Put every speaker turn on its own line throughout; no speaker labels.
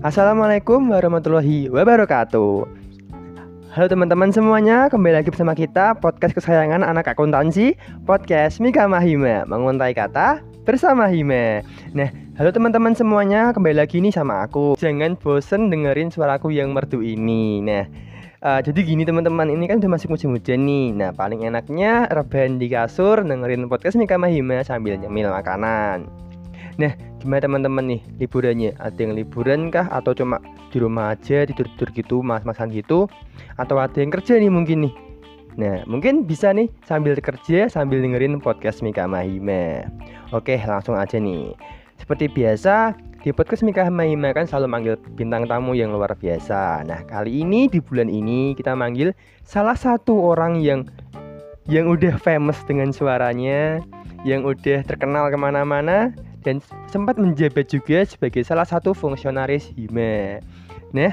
Assalamualaikum warahmatullahi wabarakatuh. Halo teman-teman semuanya, kembali lagi bersama kita podcast kesayangan anak akuntansi, podcast Mika Mahima, menguntai kata bersama Hime. Nah, halo teman-teman semuanya, kembali lagi nih sama aku. Jangan bosen dengerin suaraku yang merdu ini. Nah, uh, jadi gini teman-teman, ini kan udah masih musim hujan nih. Nah, paling enaknya rebahan di kasur dengerin podcast Mika Mahima sambil nyemil makanan. Nah, gimana teman-teman nih liburannya? Ada yang liburan kah atau cuma di rumah aja tidur-tidur gitu, mas-masan gitu? Atau ada yang kerja nih mungkin nih? Nah, mungkin bisa nih sambil kerja sambil dengerin podcast Mika Mahima. Oke, langsung aja nih. Seperti biasa, di podcast Mika Mahima kan selalu manggil bintang tamu yang luar biasa. Nah, kali ini di bulan ini kita manggil salah satu orang yang yang udah famous dengan suaranya, yang udah terkenal ke mana-mana, dan sempat menjabat juga sebagai salah satu fungsionaris Hime. Nah,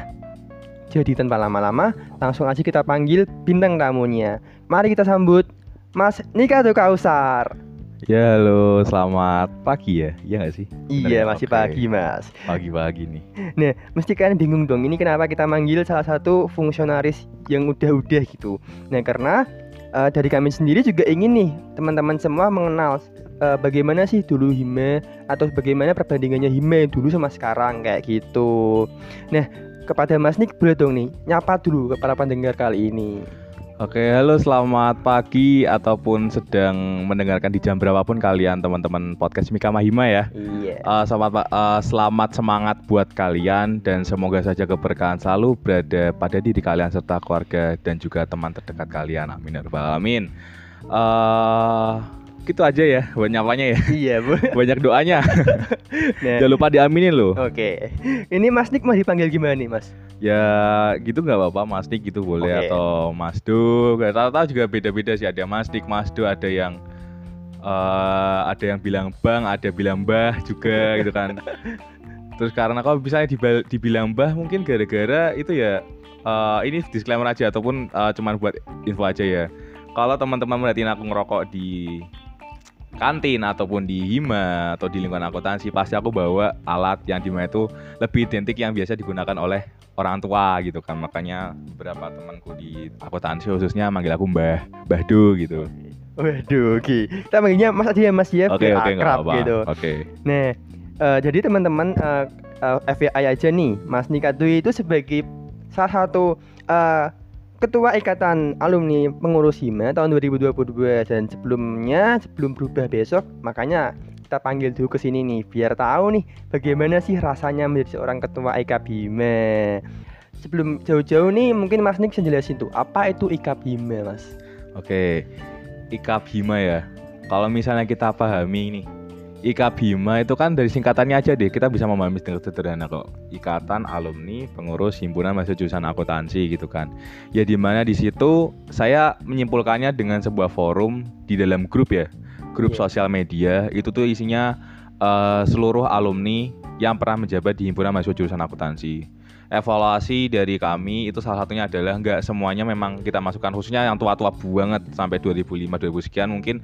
jadi tanpa lama-lama, langsung aja kita panggil bintang tamunya. Mari kita sambut Mas Nikado Kausar.
Ya halo, selamat pagi ya, iya gak sih?
Iya, masih okay. pagi mas
Pagi-pagi nih
Nah, mesti kalian bingung dong, ini kenapa kita manggil salah satu fungsionaris yang udah-udah gitu Nah, karena uh, dari kami sendiri juga ingin nih teman-teman semua mengenal uh, bagaimana sih dulu Hime atau bagaimana perbandingannya Hime dulu sama sekarang kayak gitu. Nah, kepada Mas Nik boleh dong nih nyapa dulu kepada pendengar kali ini.
Oke, halo selamat pagi ataupun sedang mendengarkan di jam berapapun kalian teman-teman podcast Mika Mahima ya.
Iya.
Uh, selamat uh, selamat semangat buat kalian dan semoga saja keberkahan selalu berada pada diri kalian serta keluarga dan juga teman terdekat kalian. Amin ya rabbal alamin. Uh, gitu aja ya buat nyapanya ya.
Iya, Bu.
Banyak doanya. nah. Jangan lupa diaminin loh.
Oke. Ini Mas Nik mau dipanggil gimana nih, Mas?
Ya gitu nggak apa-apa, Mas Nik gitu boleh okay. atau Mas Du. Tahu-tahu juga beda-beda sih. Ada Mas Nik, Mas Du, ada yang uh, ada yang bilang Bang, ada bilang Mbah juga gitu kan. Terus karena kalau bisa dibilang Mbah mungkin gara-gara itu ya uh, ini disclaimer aja ataupun uh, cuman buat info aja ya. Kalau teman-teman melihatin aku ngerokok di kantin ataupun di hima atau di lingkungan akuntansi pasti aku bawa alat yang di itu lebih identik yang biasa digunakan oleh orang tua gitu kan makanya beberapa temanku di akuntansi khususnya manggil aku mbah mbah do gitu
Waduh, oke. Okay. Kita manggilnya Mas aja ya Mas ya,
Oke, okay, oke, okay,
akrab
apa.
gitu.
Oke. Okay.
Nah, uh, jadi teman-teman uh, uh, FYI aja nih, Mas Nikadui itu sebagai salah satu uh, Ketua Ikatan Alumni Pengurus Hima tahun 2022 dan sebelumnya sebelum berubah besok makanya kita panggil dulu ke sini nih biar tahu nih bagaimana sih rasanya menjadi seorang ketua IKAB Hima. Sebelum jauh-jauh nih mungkin Mas Nik bisa jelasin tuh apa itu IKAB Hima Mas?
Oke, IKAB Hima ya. Kalau misalnya kita pahami nih IKA Bima itu kan dari singkatannya aja deh kita bisa memahami dengan sederhana kok. Ikatan Alumni Pengurus Himpunan Mahasiswa Jurusan Akuntansi gitu kan. Ya di mana di situ saya menyimpulkannya dengan sebuah forum di dalam grup ya. Grup yeah. sosial media itu tuh isinya uh, seluruh alumni yang pernah menjabat di Himpunan Mahasiswa Jurusan Akuntansi evaluasi dari kami itu salah satunya adalah nggak semuanya memang kita masukkan khususnya yang tua-tua banget sampai 2005 2000 sekian mungkin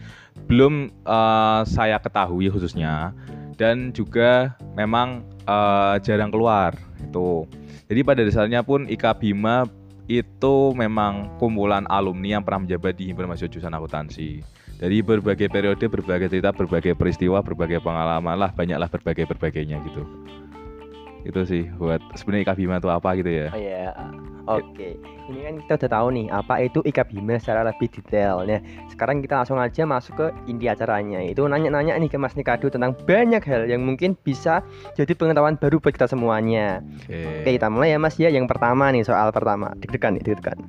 belum uh, saya ketahui khususnya. Dan juga memang uh, jarang keluar itu jadi pada dasarnya pun Ika Bima itu memang kumpulan alumni yang pernah menjabat di himpunan mahasiswa jurusan akuntansi. Dari berbagai periode, berbagai cerita, berbagai peristiwa, berbagai pengalaman lah, banyaklah berbagai berbagainya gitu itu sih buat sebenarnya Ika Bima itu apa gitu ya.
Oh iya oke. Okay. ini kan kita udah tahu nih apa itu Ika Bima secara lebih detail. Nah sekarang kita langsung aja masuk ke inti acaranya. Itu nanya-nanya nih ke Mas Nikado tentang banyak hal yang mungkin bisa jadi pengetahuan baru buat kita semuanya. Oke. Okay. kita mulai ya Mas ya. Yang pertama nih soal pertama. Deg-degan nih deg-degan.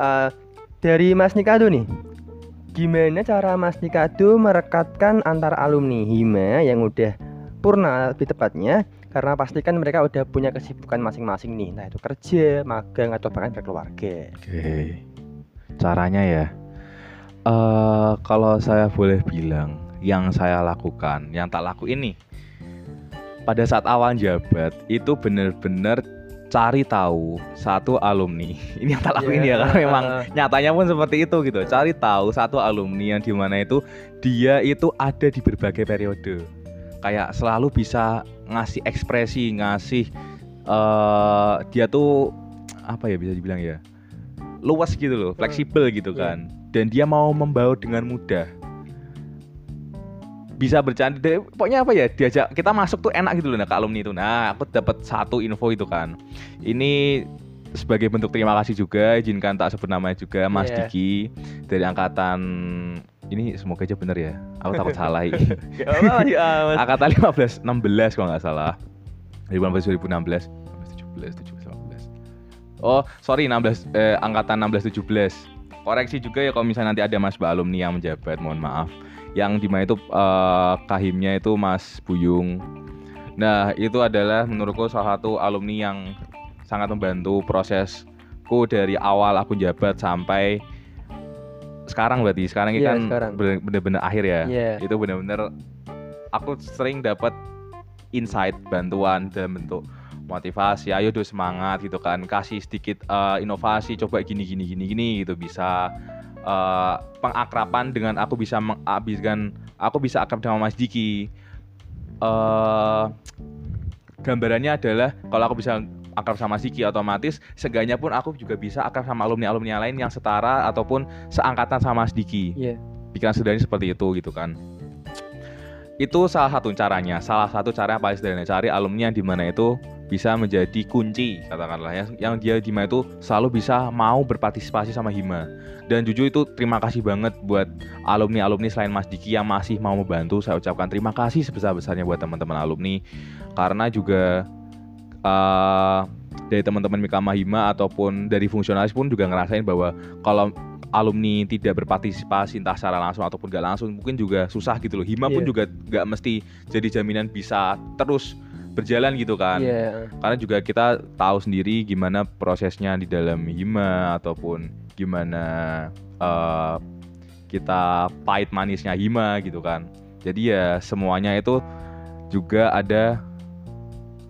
Uh, dari Mas Nikado nih. Gimana cara Mas Nikado merekatkan antar alumni Hima yang udah sempurna lebih tepatnya karena pastikan mereka udah punya kesibukan masing-masing nih entah itu kerja magang atau bahkan berkeluarga.
Oke. Caranya ya. Uh, kalau saya boleh bilang yang saya lakukan yang tak laku ini pada saat awal jabat itu benar-benar cari tahu satu alumni. Ini yang tak lakuin yeah. ya karena memang nyatanya pun seperti itu gitu. Cari tahu satu alumni yang di mana itu dia itu ada di berbagai periode kayak selalu bisa ngasih ekspresi ngasih eh dia tuh apa ya bisa dibilang ya luas gitu loh fleksibel gitu
Iya.
kan dan dia mau membaur dengan mudah bisa bercanda deh, pokoknya apa ya diajak kita masuk tuh enak gitu loh nah, ke alumni itu nah aku dapat satu info itu kan ini sebagai bentuk terima kasih juga izinkan tak sebut namanya juga Mas
Iya.
Diki dari angkatan ini semoga aja bener ya aku takut salah ini
ah,
angkatan 15 16 kalau nggak salah. 2015 2016 17 18 oh sorry 16 eh, angkatan 16 17 koreksi juga ya kalau misalnya nanti ada mas mbak alumni yang menjabat mohon maaf. Yang di mana itu eh, kahimnya itu mas Buyung. Nah itu adalah menurutku salah satu alumni yang sangat membantu prosesku dari awal aku jabat sampai sekarang berarti. Sekarang ini
Iya,
kan
sekarang.
bener-bener akhir ya.
Iya.
itu benar-benar aku sering dapat insight bantuan dalam bentuk motivasi ayo do semangat gitu kan. Kasih sedikit eh, inovasi coba gini gini gini gini gitu. Bisa eh, pengakrapan dengan aku bisa menghabiskan aku bisa akrab sama Mas Diki. Eh gambarannya adalah kalau aku bisa akrab sama Mas Diki otomatis seenggaknya pun aku juga bisa akrab sama alumni-alumni yang lain yang setara ataupun seangkatan sama Mas Diki
Iya.
pikiran sederhana seperti itu gitu kan. Itu salah satu caranya. Salah satu cara yang paling sederhana cari alumni yang di mana itu bisa menjadi kunci katakanlah ya. Yang dia di mana itu selalu bisa mau berpartisipasi sama Hima. Dan jujur itu terima kasih banget buat alumni alumni selain Mas Diki yang masih mau membantu. Saya ucapkan terima kasih sebesar besarnya buat teman-teman alumni. Karena juga eh, dari teman-teman Mikama Hima ataupun dari fungsionalis pun juga ngerasain bahwa kalau alumni tidak berpartisipasi entah secara langsung ataupun gak langsung mungkin juga susah gitu loh Hima pun
Iya.
juga gak mesti jadi jaminan bisa terus berjalan gitu kan
Iya.
karena juga kita tahu sendiri gimana prosesnya di dalam Hima ataupun gimana eh, kita pahit manisnya Hima gitu kan jadi ya semuanya itu juga ada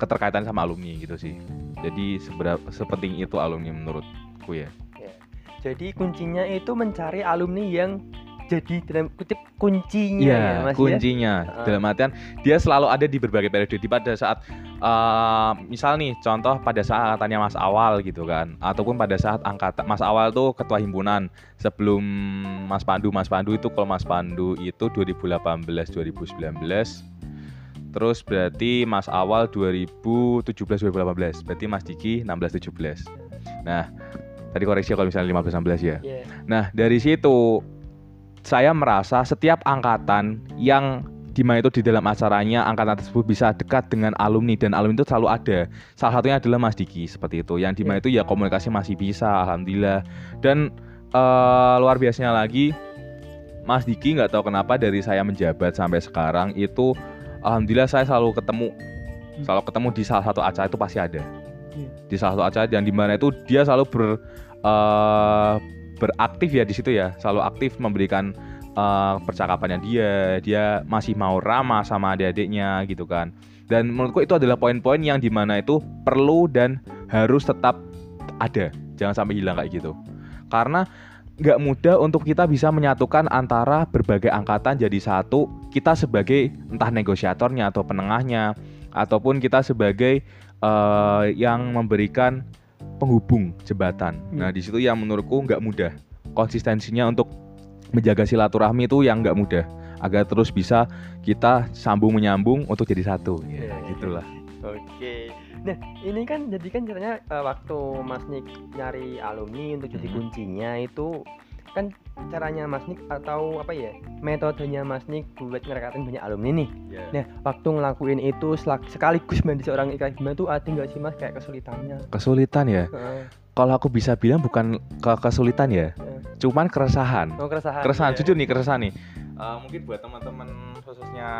keterkaitan sama alumni gitu sih jadi seberapa sepenting itu alumni menurutku ya
Jadi kuncinya itu mencari alumni yang jadi dalam kutip kuncinya
Iya,
ya Mas ya.
kuncinya
Heeh.
dalam artian dia selalu ada di berbagai periode. Di pada saat eh, misal nih contoh pada saat angkatannya Mas Awal gitu kan, ataupun pada saat angkatan Mas Awal tuh ketua himpunan sebelum Mas Pandu. Mas Pandu itu kalau Mas Pandu itu 2018 2019 Terus berarti Mas Awal 2017 2018. Berarti Mas Diki 16 17. Nah, tadi koreksi kalau misalnya 15 16 ya.
Iya.
Nah dari situ saya merasa setiap angkatan yang di mana itu di dalam acaranya angkatan tersebut bisa dekat dengan alumni dan alumni itu selalu ada. Salah satunya adalah Mas Diki seperti itu. Yang di mana itu ya komunikasi masih bisa, alhamdulillah. Dan eh, luar biasanya lagi, Mas Diki nggak tahu kenapa dari saya menjabat sampai sekarang itu, alhamdulillah saya selalu ketemu, selalu ketemu di salah satu acara itu pasti ada.
Iya.
Di salah satu acara dan di mana itu dia selalu ber eh, beraktif ya di situ ya, selalu aktif memberikan eh, percakapannya dia, dia masih mau ramah sama adik-adiknya gitu kan. Dan menurutku itu adalah poin-poin yang di mana itu perlu dan harus tetap ada, jangan sampai hilang kayak gitu. Karena nggak mudah untuk kita bisa menyatukan antara berbagai angkatan jadi satu. Kita sebagai entah negosiatornya atau penengahnya, ataupun kita sebagai eh, yang memberikan penghubung jembatan. Nah di situ yang menurutku nggak mudah. Konsistensinya untuk menjaga silaturahmi itu yang nggak mudah agar terus bisa kita sambung menyambung untuk jadi satu. Ya,
Iya.
gitulah.
Oke. Nah, ini kan jadi kan ceritanya eh, waktu Mas Nik nyari alumni untuk jadi
Mhm.
kuncinya itu kan caranya Mas Nik atau apa ya metodenya Mas Nik buat ngerekatin banyak alumni nih. Nah, waktu ngelakuin itu sekaligus menjadi seorang ikhlas tuh ada nggak sih Mas kayak kesulitannya?
Kesulitan ya.
Heeh.
Kalau aku bisa bilang bukan ke kesulitan ya,
Heeh.
cuman keresahan.
Oh, keresahan.
keresahan
iya.
jujur nih keresahan nih Eh, mungkin buat teman-teman khususnya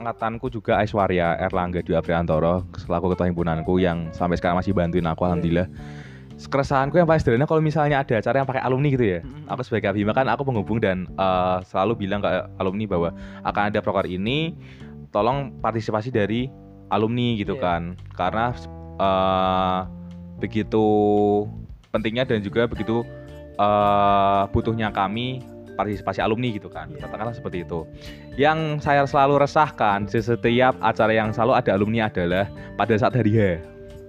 angkatanku juga Aiswarya Erlangga Dwi Apriantoro selaku ketua himpunanku yang sampai sekarang masih bantuin aku alhamdulillah. Keresahanku yang paling sederhana kalau misalnya ada acara yang pakai alumni gitu ya aku sebagai Abima kan aku penghubung dan eh, selalu bilang ke alumni bahwa akan ada proker ini tolong partisipasi dari alumni gitu
Iya.
kan. Karena eh, begitu pentingnya dan juga begitu eh, butuhnya kami partisipasi alumni gitu kan.
Iya.
katakanlah seperti itu. Yang saya selalu resahkan di setiap acara yang selalu ada alumni adalah pada saat hari H.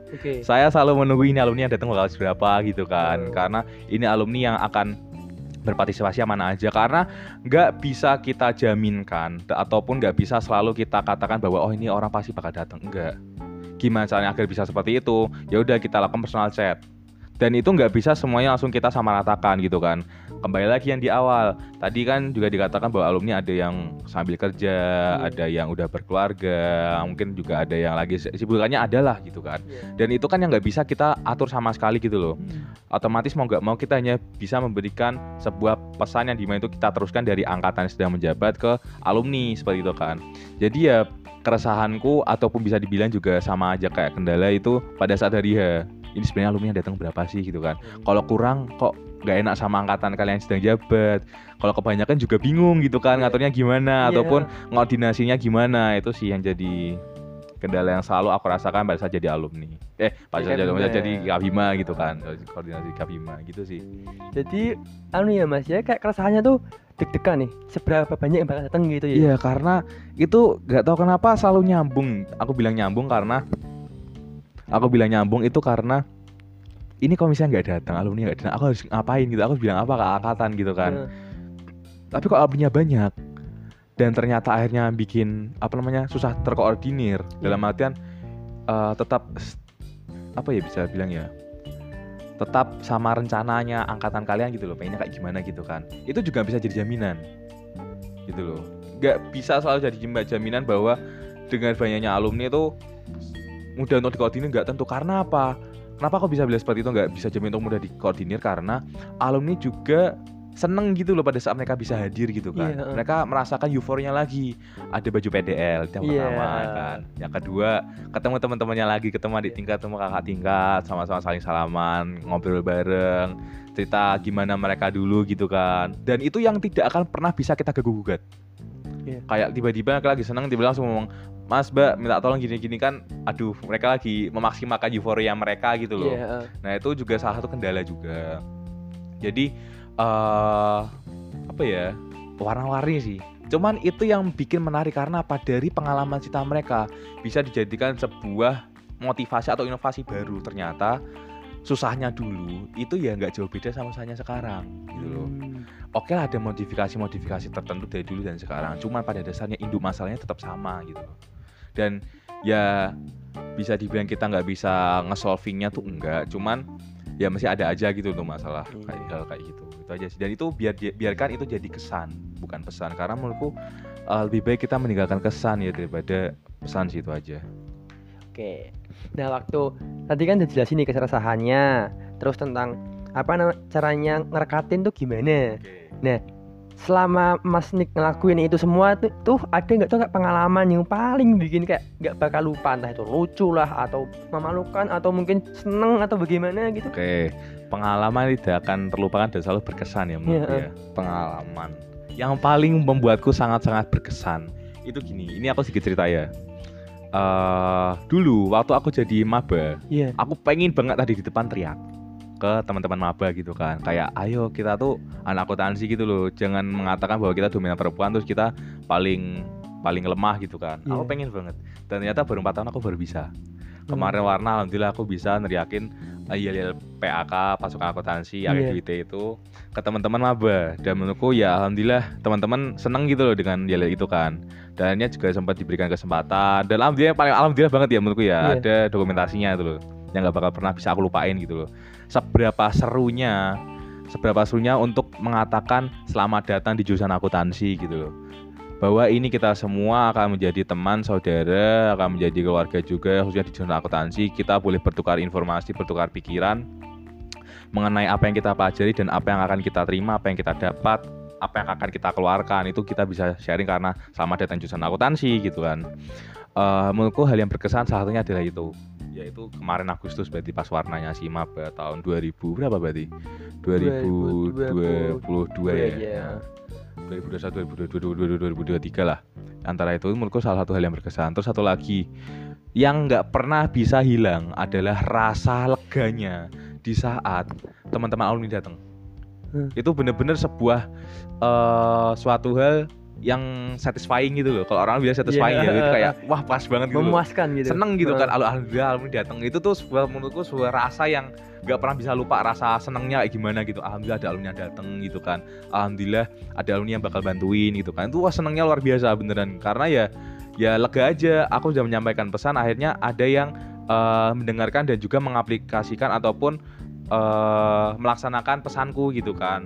Oke.
saya selalu menunggu ini alumni yang datang bakal berapa gitu kan.
Oh.
karena ini alumni yang akan berpartisipasi yang mana aja. Karena nggak bisa kita jaminkan ataupun nggak bisa selalu kita katakan bahwa oh ini orang pasti bakal datang. Enggak gimana caranya agar bisa seperti itu? Ya udah kita lakukan personal chat dan itu nggak bisa semuanya langsung kita sama ratakan gitu kan kembali lagi yang di awal tadi kan juga dikatakan bahwa alumni ada yang sambil kerja
Iya.
ada yang udah berkeluarga mungkin juga ada yang lagi sibukannya adalah gitu kan
Iya.
dan itu kan yang nggak bisa kita atur sama sekali gitu loh
Hmm.
otomatis mau nggak mau kita hanya bisa memberikan sebuah pesan yang di mana itu kita teruskan dari angkatan yang sedang menjabat ke alumni seperti itu kan jadi ya keresahanku ataupun bisa dibilang juga sama aja kayak kendala itu pada saat hari H ini sebenarnya alumni yang datang berapa sih gitu kan kalau kurang kok nggak enak sama angkatan kalian yang sedang jabat kalau kebanyakan juga bingung gitu kan
Iya.
ngaturnya gimana
Iya.
ataupun koordinasinya gimana itu sih yang jadi kendala yang selalu aku rasakan pada saat jadi alumni eh pada saat jadi,
Kabima.
jadi kabima gitu kan koordinasi kabima gitu sih
Jadi anu ya Mas ya kayak keresahannya tuh deg-degan nih. Seberapa banyak yang bakal datang gitu ya.
Iya karena itu nggak tahu kenapa selalu nyambung. Aku bilang nyambung karena aku bilang nyambung itu karena ini kalau misalnya nggak datang alumni nggak datang, aku harus ngapain gitu? Aku bilang apa ke angkatan gitu kan?
Nah,
Tapi kok alumninya banyak dan ternyata akhirnya bikin apa namanya susah terkoordinir. Dalam artian eh, tetap apa ya bisa bilang ya? Tetap sama rencananya angkatan kalian gitu loh pengennya kayak gimana gitu kan. Itu juga bisa jadi jaminan gitu loh. Nggak bisa selalu jadi jam- jaminan bahwa dengan banyaknya alumni itu mudah untuk dikoordinir nggak tentu. Karena apa? Kenapa kok bisa bilang seperti itu? Nggak bisa jamin untuk mudah dikoordinir karena alumni juga seneng gitu loh pada saat mereka bisa hadir gitu kan.
Iya.
mereka merasakan euforia lagi. Ada baju PDL yang
Iya.
pertama kan. Yang kedua ketemu teman-temannya lagi ketemu adik tingkat ketemu kakak tingkat sama-sama saling salaman ngobrol bareng cerita gimana mereka dulu gitu kan. Dan itu yang tidak akan pernah bisa kita gugat.
Iya.
kayak tiba-tiba lagi seneng tiba langsung ngomong Mas Mbak minta tolong gini-gini kan aduh mereka lagi memaksimalkan euforia mereka gitu loh
Iya.
Nah itu juga salah satu kendala juga. Jadi eh apa ya warna-warni sih. Cuman itu yang bikin menarik karena apa dari pengalaman cerita mereka bisa dijadikan sebuah motivasi atau inovasi baru. Ternyata susahnya dulu itu ya nggak jauh beda sama susahnya sekarang gitu loh.
Hmm.
Oke lah ada modifikasi-modifikasi tertentu dari dulu dan sekarang. Cuman pada dasarnya induk masalahnya tetap sama gitu loh. Dan ya bisa dibilang kita nggak bisa nge-solvingnya tuh enggak. Cuman ya masih ada aja gitu loh masalah
Iya.
kayak hal kayak gitu. Itu aja sih. Dan itu biar biarkan itu jadi kesan bukan pesan. Karena menurutku eh, lebih baik kita meninggalkan kesan ya daripada pesan sih itu aja.
Oke. Nah, waktu tadi kan udah jelasin nih keresahannya, terus tentang apa namanya caranya ngerekatin tuh gimana. Selama Mas Nick ngelakuin itu semua tuh, tuh ada nggak tuh pengalaman yang paling bikin kayak nggak bakal lupa entah itu lucu lah atau memalukan atau mungkin seneng atau bagaimana gitu.
Oke, pengalaman tidak akan terlupakan dan selalu berkesan ya menurutku
Iya.
ya. Pengalaman yang paling membuatku sangat-sangat berkesan itu gini. Ini aku sedikit cerita ya. Eh dulu waktu aku jadi maba,
Iya.
aku pengen banget tadi di depan teriak ke teman-teman maba gitu kan. Kayak ayo kita tuh anak akuntansi gitu loh. Jangan mengatakan bahwa kita dominan perempuan terus kita paling paling lemah gitu kan. Aku
Iya.
pengen banget. Dan ternyata baru 4 tahun aku baru bisa.
Hmm.
Kemarin warna alhamdulillah aku bisa neriakin uh, ILL PAK pasukan akuntansi
Iya.
ILWT itu ke teman-teman maba dan menurutku ya alhamdulillah teman-teman seneng gitu loh dengan ILL itu kan dan akhirnya juga sempat diberikan kesempatan dan alhamdulillah paling alhamdulillah banget ya menurutku ya
Iya.
ada dokumentasinya itu loh yang nggak bakal pernah bisa aku lupain gitu loh seberapa serunya seberapa serunya untuk mengatakan selamat datang di jurusan akuntansi gitu loh. Bahwa ini kita semua akan menjadi teman saudara akan menjadi keluarga juga khususnya di jurusan akuntansi kita boleh bertukar informasi bertukar pikiran mengenai apa yang kita pelajari dan apa yang akan kita terima apa yang kita dapat apa yang akan kita keluarkan. Itu kita bisa sharing karena selamat datang jurusan akuntansi gitu kan Eh, menurutku hal yang berkesan salah satunya adalah itu yaitu kemarin Agustus berarti pas warnanya si Maba tahun 2000 berapa berarti 2022 ya,
Iya.
2021 2022 2023 lah antara itu menurutku salah satu hal yang berkesan terus satu lagi yang nggak pernah bisa hilang adalah rasa leganya di saat teman-teman alumni datang
Hmm.
Itu bener-bener sebuah eh, suatu hal yang satisfying gitu loh. Kalau orang bilang satisfying
Iya.
ya itu kayak wah pas banget gitu. loh.
Memuaskan gitu.
Seneng gitu kan Al- alhamdulillah alumni datang itu tuh sebuah menurutku sebuah rasa yang nggak pernah bisa lupa rasa senengnya kayak gimana gitu alhamdulillah ada alumni yang datang gitu kan alhamdulillah ada alumni yang bakal bantuin gitu kan itu wah senengnya luar biasa beneran karena ya ya lega aja aku sudah menyampaikan pesan akhirnya ada yang eh, mendengarkan dan juga mengaplikasikan ataupun eh, melaksanakan pesanku gitu kan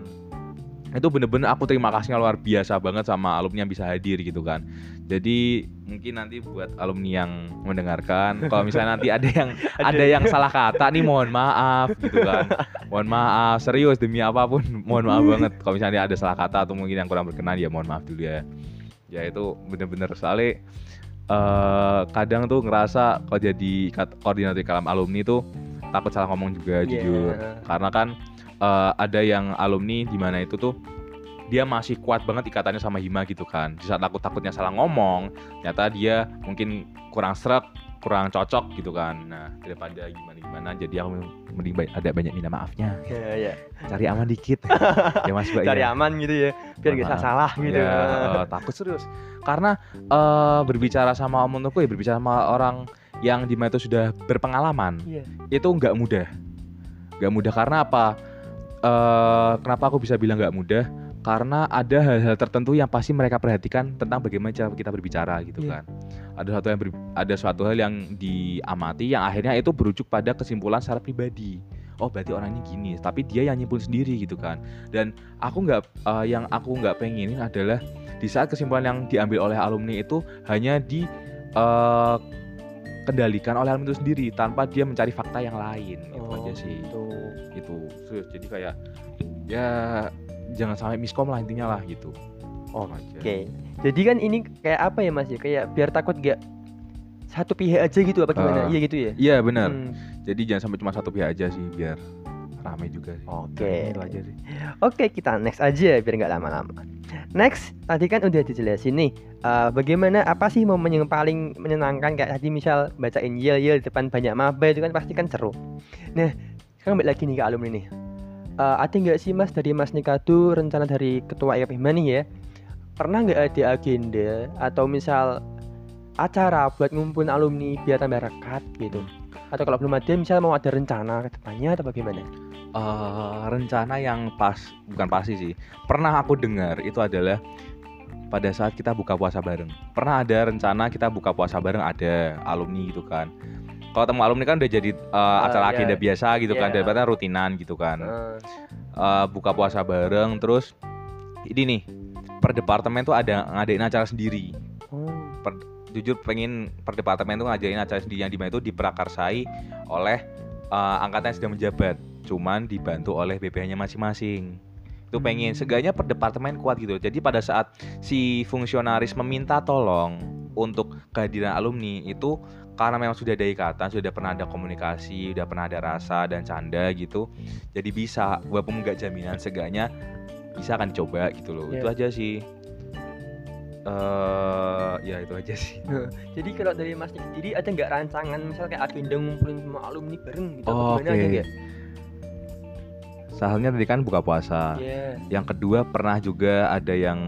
itu bener-bener aku terima kasihnya luar biasa banget sama alumni yang bisa hadir gitu kan. Jadi mungkin nanti buat alumni yang mendengarkan kalau misalnya nanti ada yang ada yang salah kata nih mohon maaf gitu kan. Mohon maaf serius demi apa pun mohon maaf banget. Kalau misalnya ada salah kata atau mungkin yang kurang berkenan ya mohon maaf dulu ya. Ya itu bener-bener. Soalnya eh, kadang tuh ngerasa kalau jadi koordinator kalam alumni tuh takut salah ngomong juga
Iya.
jujur. Karena kan eh, ada yang alumni di mana itu tuh dia masih kuat banget ikatannya sama Hima gitu kan di saat aku takutnya salah ngomong ternyata dia mungkin kurang seret kurang cocok gitu kan nah daripada gimana gimana jadi aku mending ada banyak minta maafnya
Iya, iya.
cari aman dikit ya mas Mbak
Cari
ya.
aman gitu ya. Biar gak salah gitu.
Ya, eh, takut serius karena eh, berbicara sama om ya berbicara sama orang yang di itu sudah berpengalaman
Iya.
itu nggak mudah nggak mudah karena apa eh kenapa aku bisa bilang nggak mudah? Karena ada hal-hal tertentu yang pasti mereka perhatikan tentang bagaimana cara kita berbicara gitu
Iya.
kan. Ada suatu yang ber- ada suatu hal yang diamati yang akhirnya itu berujuk pada kesimpulan secara pribadi. Oh berarti orang ini gini tapi dia yang nyimpul sendiri gitu kan. Dan aku nggak eh, yang aku nggak pengenin adalah di saat kesimpulan yang diambil oleh alumni itu hanya di eh, kendalikan oleh alumni itu sendiri tanpa dia mencari fakta yang lain itu
Oh,
aja sih
gitu.
gitu serius jadi kayak ya jangan sampai miskom lah intinya lah gitu oh aja
Oke. Jadi kan ini kayak apa ya Mas ya? Kayak biar takut gak satu pihak aja gitu apa gimana?
Ah.
Iya gitu ya.
iya benar
Hmm.
jadi jangan sampai cuma satu pihak aja sih biar rame juga sih
Oke.
aja sih
Oke, kita next aja biar nggak lama-lama. Next, tadi kan udah dijelasin nih, eh, bagaimana apa sih momen yang paling menyenangkan kayak tadi misal bacain yel yel di depan banyak maba itu kan pasti kan seru. Nah, sekarang balik lagi nih ke alumni nih. Eh, ada nggak sih mas dari Mas Nikadu rencana dari ketua IKP nih ya? Pernah nggak ada agenda atau misal acara buat ngumpulin alumni biar tambah rekat gitu? Atau kalau belum ada, misal mau ada rencana ke depannya atau bagaimana?
Eh, rencana yang pas bukan pasti sih. Pernah aku dengar itu adalah pada saat kita buka puasa bareng. Pernah ada rencana kita buka puasa bareng ada alumni gitu kan. Kalau temu alumni kan udah jadi eh, acara
iya.
agenda biasa gitu kan
Iya.
daripada rutinan gitu kan.
Eh,
Eh, buka puasa bareng terus ini nih per departemen tuh ada ngadain acara sendiri.
Oh,
jujur pengen per departemen tuh ngajarin acara sendiri yang di mana itu diprakarsai oleh eh, angkatan yang sedang menjabat cuman dibantu oleh BPH-nya masing-masing itu pengen
Hmm.
seenggaknya per departemen kuat gitu jadi pada saat si fungsionaris meminta tolong untuk kehadiran alumni itu karena memang sudah ada ikatan sudah pernah ada komunikasi sudah pernah ada rasa dan canda gitu jadi bisa walaupun nggak jaminan seenggaknya bisa kan coba gitu loh
Iya.
itu aja sih eh ya itu aja sih
Jadi kalau dari Mas sendiri ada nggak rancangan misal kayak agenda ngumpulin semua alumni bareng gitu
Oh,
gimana ada
oke.
nggak?
Sahalnya tadi kan buka puasa.
Iya.
Yang kedua pernah juga ada yang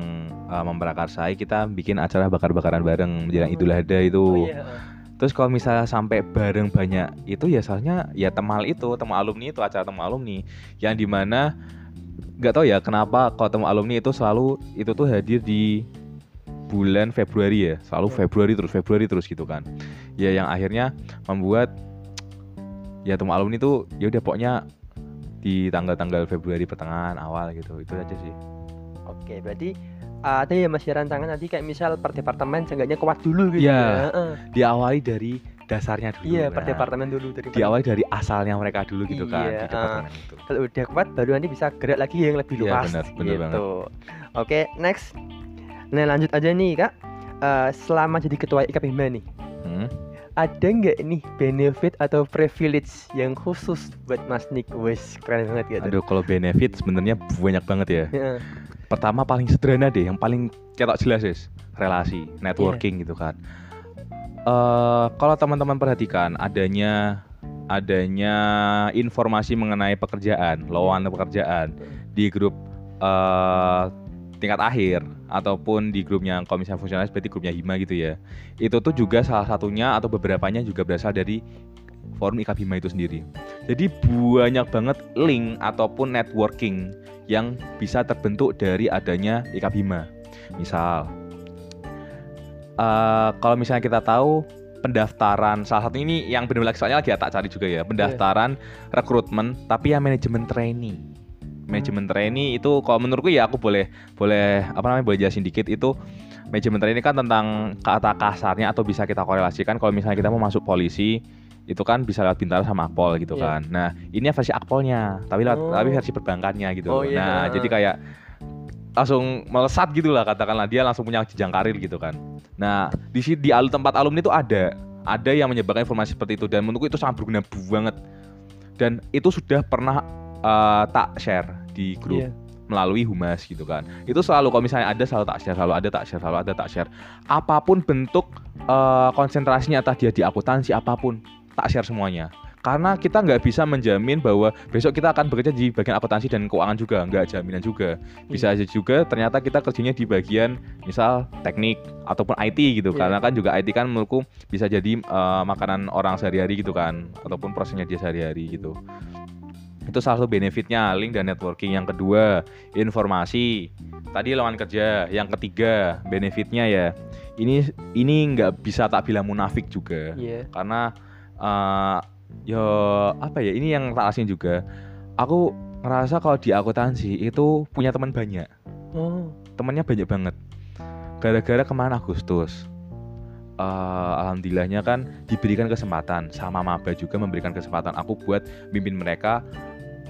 uh, memprakarsai kita bikin acara bakar-bakaran bareng menjelang
Oh.
Idul Adha itu.
Oh iya.
Terus kalau misalnya sampai bareng banyak itu ya soalnya ya temal itu, temu alumni itu acara temu alumni yang di mana nggak tahu ya kenapa kalau temu alumni itu selalu itu tuh hadir di bulan Februari ya, selalu
Ya.
Februari terus Februari terus gitu kan. Ya yang akhirnya membuat ya temu alumni itu ya udah pokoknya di tanggal-tanggal Februari pertengahan awal gitu itu aja sih.
Oke, berarti ada ya masih rancangan nanti kayak misal per departemen seenggaknya kuat dulu gitu
Iya.
ya.
Diawali dari dasarnya dulu.
Iya, per
Nah,
departemen dulu dari
Diawali dari asalnya mereka dulu gitu kan
Iya,
di departemen itu.
Kalau udah kuat baru nanti bisa gerak lagi yang lebih
Iya,
luas
benar, benar
gitu. Oke, next. Nah, lanjut aja nih, Kak. Eh, selama jadi ketua IKP nih,
Hmm.
Ada nggak nih benefit atau privilege yang khusus buat Mas Nik? Wes, keren banget gitu.
Aduh kalau benefit sebenarnya banyak banget ya.
Heeh.
Pertama paling sederhana deh, yang paling cetok jelas is relasi, networking gitu kan. Eh kalau teman-teman perhatikan adanya adanya informasi mengenai pekerjaan, lowongan pekerjaan di grup eh, tingkat akhir ataupun di grupnya kalau misalnya fungsionalis berarti grupnya Hima gitu ya. Itu tuh juga salah satunya atau beberapanya juga berasal dari forum IKAB Hima itu sendiri. Jadi banyak banget link ataupun networking yang bisa terbentuk dari adanya IKAB Hima. Misal eh, kalau misalnya kita tahu pendaftaran salah satu ini yang benar-benar soalnya lagi tak cari juga ya pendaftaran rekrutmen tapi yang manajemen trainee manajemen trainee itu kalau menurutku ya aku boleh boleh apa namanya boleh jelasin dikit itu manajemen trainee kan tentang kata kasarnya atau bisa kita korelasikan kalau misalnya kita mau masuk polisi itu kan bisa lewat bintara sama akpol gitu
Iya.
kan nah ini versi akpolnya tapi lewat,
Oh.
tapi versi perbankannya gitu
Oh, iya.
nah jadi kayak langsung melesat gitu lah katakanlah dia langsung punya jenjang karir gitu kan Nah, di sini di alu tempat alumni itu ada ada yang menyebarkan informasi seperti itu dan menurutku itu sangat berguna banget. Dan itu sudah pernah eh, tak share di grup
Iya.
melalui humas gitu kan. Itu selalu kalau misalnya ada selalu tak share, selalu ada tak share, selalu ada tak share. Apa pun bentuk eh, konsentrasinya entah dia di akuntansi apa pun tak share semuanya. Karena kita nggak bisa menjamin bahwa besok kita akan bekerja di bagian akuntansi dan keuangan juga, nggak jaminan juga bisa aja juga ternyata kita kerjanya di bagian misal teknik ataupun IT gitu
Iya.
karena kan juga IT kan menurutku bisa jadi eh, makanan orang sehari-hari gitu kan ataupun prosesnya dia sehari-hari gitu itu salah satu benefitnya link dan networking. Yang kedua informasi. Tadi lawan kerja. Yang ketiga benefitnya ya ini ini nggak bisa tak bilang munafik juga.
Iya.
karena eh yo apa ya ini yang tak rasain juga. Aku ngerasa kalau di akuntansi itu punya teman banyak.
Oh.
temannya banyak banget. Gara-gara kemarin Agustus eh, alhamdulillahnya kan diberikan kesempatan. Sama maba juga memberikan kesempatan. Aku buat mimpin mereka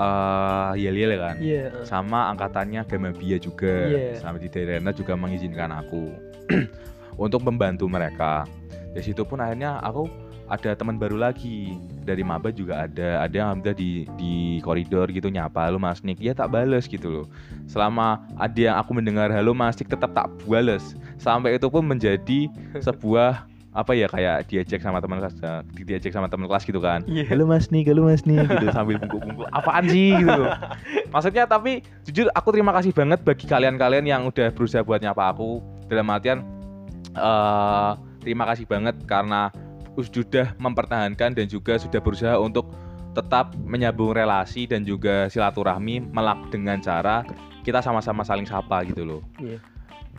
eh yel yel kan?
Iya.
sama angkatannya Gamabia juga.
Iya.
sama di Derena juga mengizinkan aku untuk membantu mereka. Dari situ pun akhirnya aku ada teman baru lagi. Dari maba juga ada. Ada yang alhamdulillah di di koridor gitu nyapa halo Mas Nik ya tak bales gitu loh. Selama ada yang aku mendengar halo Mas Nik tetap tak bales. Sampai itu pun menjadi sebuah apa ya kayak diajak sama teman kelas eh, diajak sama teman kelas gitu kan
Iya.
halo Mas Nik halo Mas Nik gitu sambil bungkuk-bungkuk apaan sih gitu maksudnya tapi jujur aku terima kasih banget bagi kalian-kalian yang udah berusaha buat nyapa aku dalam artian eh terima kasih banget karena sudah mempertahankan dan juga sudah berusaha untuk tetap menyambung relasi dan juga silaturahmi melak dengan cara kita sama-sama saling sapa gitu loh.
Iya.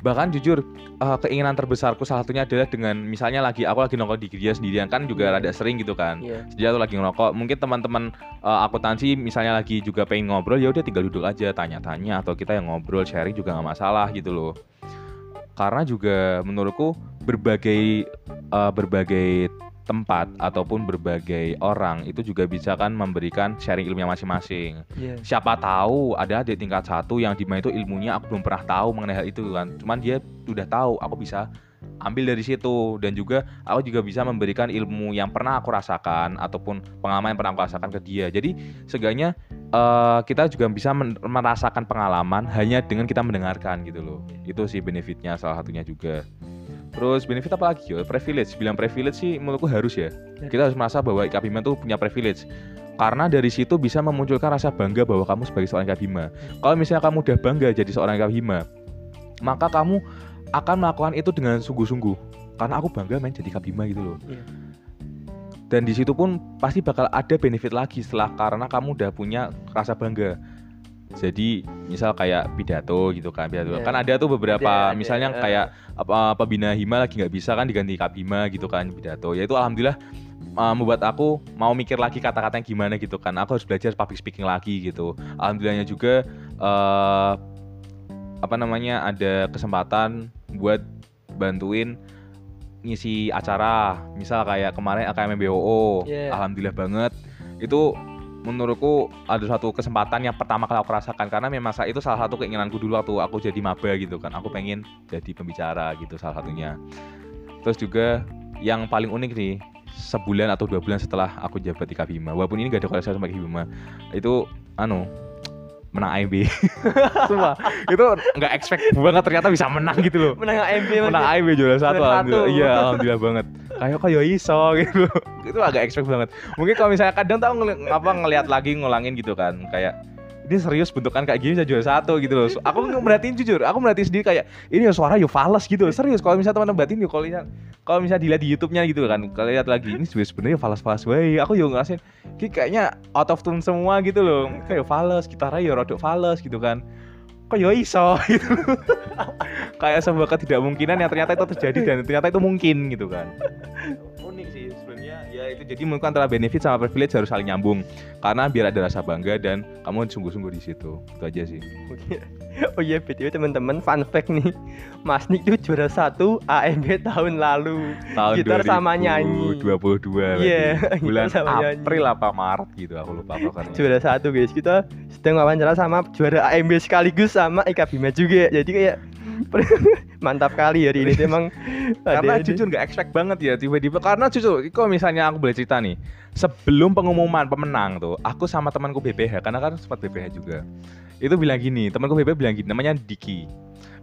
Bahkan jujur eh, keinginan terbesarku salah satunya adalah dengan misalnya lagi aku lagi nongkrong di gereja sendirian kan juga
Iya.
rada sering gitu kan
Iya.
dia tuh lagi ngerokok mungkin teman-teman uh, akuntansi misalnya lagi juga pengen ngobrol ya udah tinggal duduk aja tanya-tanya atau kita yang ngobrol sharing juga nggak masalah gitu loh karena juga menurutku berbagai uh, berbagai tempat ataupun berbagai orang itu juga bisa kan memberikan sharing ilmunya masing-masing.
Iya.
siapa tahu ada di tingkat satu yang di mana itu ilmunya aku belum pernah tahu mengenai hal itu kan. Cuman dia udah tahu aku bisa ambil dari situ. Dan juga aku juga bisa memberikan ilmu yang pernah aku rasakan ataupun pengalaman yang pernah aku rasakan ke dia. Jadi seenggaknya eh, kita juga bisa merasakan pengalaman hanya dengan kita mendengarkan gitu loh. Itu sih benefitnya salah satunya juga terus benefit apa lagi yo? Privilege. Bilang privilege sih menurutku harus ya. Kita harus merasa bahwa IKA Bima tuh punya privilege. Karena dari situ bisa memunculkan rasa bangga bahwa kamu sebagai seorang IKA Bima. Kalau misalnya kamu udah bangga jadi seorang IKA Bima maka kamu akan melakukan itu dengan sungguh-sungguh. Karena aku bangga main jadi IKA Bima gitu loh.
Iya.
dan di situ pun pasti bakal ada benefit lagi setelah karena kamu udah punya rasa bangga jadi misal kayak pidato gitu kan pidato.
Iya.
kan ada tuh beberapa
Ada,
misalnya
eh.
kayak apa pembina hima lagi nggak bisa kan diganti kabima gitu kan pidato. Ya itu alhamdulillah uh, membuat aku mau mikir lagi kata-kata yang gimana gitu kan. Aku harus belajar public speaking lagi gitu. Alhamdulillahnya juga eh apa namanya ada kesempatan buat bantuin ngisi acara. Misal kayak kemarin AKM BOO
Iya.
alhamdulillah banget. Itu menurutku ada suatu kesempatan yang pertama kali aku rasakan karena memang sa- itu salah satu keinginanku dulu waktu aku jadi maba gitu kan. Aku pengen jadi pembicara gitu salah satunya. Terus juga yang paling unik nih sebulan atau dua bulan setelah aku jabat di Kabima walaupun ini gak ada koleksi sama Kabima itu anu menang AMB. Sumpah, itu nggak expect banget ternyata bisa menang gitu loh.
Menang AMB
Menang AMB juara satu, alhamdulillah. Iya, alhamdulillah banget. Kayak kok yo iso gitu. itu agak expect banget. Mungkin kalau misalnya kadang tau ngeli- apa ngelihat lagi ngulangin gitu kan, kayak ini serius bentukan kayak gini bisa juara satu gitu loh. Aku merhatiin jujur, aku merhatiin sendiri kayak ini ya suara yo fals gitu. Serius kalau misalnya teman-teman batin yo kalau lihat kalau misalnya dilihat di YouTube-nya gitu kan, kalau lihat lagi ini sebenarnya fals-fals wae. Aku yo ngerasain kayaknya out of tune semua gitu loh. Kayak fals, gitarnya yo rodok fals gitu kan. Kok yo iso gitu. kayak sebuah ketidakmungkinan yang ternyata itu terjadi dan ternyata itu mungkin gitu kan. Itu jadi mungkin antara benefit sama privilege harus saling nyambung karena biar ada rasa bangga dan kamu sungguh-sungguh di situ. Itu aja sih.
Oh iya BTW teman-teman fun fact nih Mas Nick tuh juara satu AMB tahun lalu
Tahun
Gitar sama nyanyi.
2022
Iya,
berarti. bulan
sama nyanyi.
April apa Maret gitu aku lupa pokoknya.
Juara satu guys Kita sedang wawancara sama juara AMB sekaligus sama Ika Bima juga Jadi kayak mantap kali hari ini tuh emang
karena
ada-
jujur nggak expect banget ya tiba-tiba. Karena jujur kalau misalnya aku boleh cerita nih sebelum pengumuman pemenang tuh aku sama temanku BPH karena kan sempat BPH juga. Itu bilang gini temanku BPH bilang gini namanya Diki.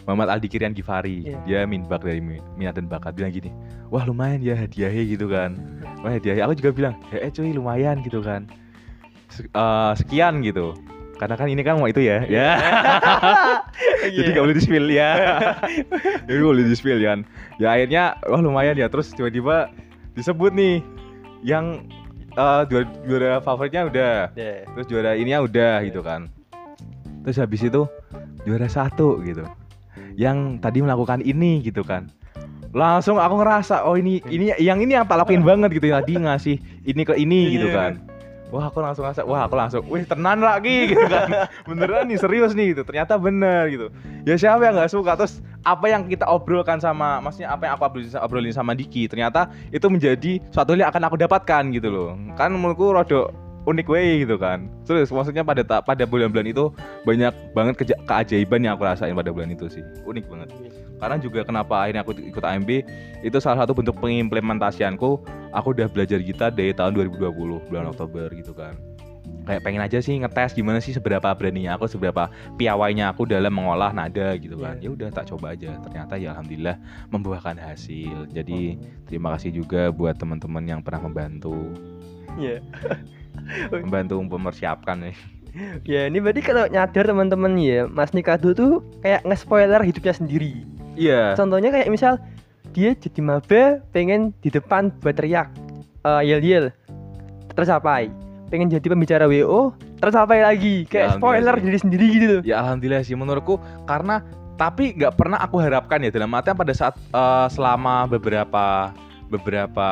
Muhammad Aldi Kirian Gifari
Iya.
dia minbak dari Mi- minat dan bakat. Bilang gini wah lumayan ya hadiahnya gitu kan. Wah hadiahnya. Aku juga bilang eh cuy lumayan gitu kan. Eh, sekian gitu karena kan ini kan mau itu ya. Ya. Jadi
Iya.
gak boleh di spill ya. Jadi boleh di spill kan ya akhirnya wah lumayan ya. Terus tiba-tiba disebut nih yang eh, juara, juara favoritnya udah.
Iya.
terus juara ininya udah gitu kan. Terus habis itu juara satu gitu. Yang tadi melakukan ini gitu kan. Langsung aku ngerasa oh ini ini yang ini yang tak lakuin banget gitu tadi ngasih ini ke ini gitu
Iya.
kan wah aku langsung ngerasa wah aku langsung wih tenan lagi gitu kan. Beneran nih serius nih gitu. Ternyata bener gitu. Ya siapa yang nggak suka? Terus apa yang kita obrolkan sama maksudnya apa yang aku obrolin, obrolin sama Diki? Ternyata itu menjadi suatu hal yang akan aku dapatkan gitu loh. Kan menurutku rodok unik way gitu kan. Terus maksudnya pada ta- pada bulan-bulan itu banyak banget keja- keajaiban yang aku rasain pada bulan itu sih. Unik banget. Karena juga kenapa akhirnya aku ikut AMB itu salah satu bentuk pengimplementasianku aku udah belajar gitar dari tahun 2020 bulan Oktober gitu kan. Kayak pengen aja sih ngetes gimana sih seberapa beraninya aku seberapa piawainya aku dalam mengolah nada gitu kan.
Iya.
ya udah tak coba aja. Ternyata ya alhamdulillah membuahkan hasil. Jadi terima kasih juga buat teman-teman yang pernah membantu.
Iya.
membantu mempersiapkan nih.
Ya ini berarti kalau nyadar teman-teman ya Mas Nikado tuh kayak nge-spoiler hidupnya sendiri.
Iya.
Contohnya kayak misal dia jadi maba pengen di depan buat teriak eh, yel yel. Tercapai pengen jadi pembicara WO tercapai lagi?
Ya,
kayak spoiler
alhamdulillah
diri sendiri gitu loh.
Ya alhamdulillah sih menurutku karena tapi nggak pernah aku harapkan ya dalam artian pada saat eh, selama beberapa beberapa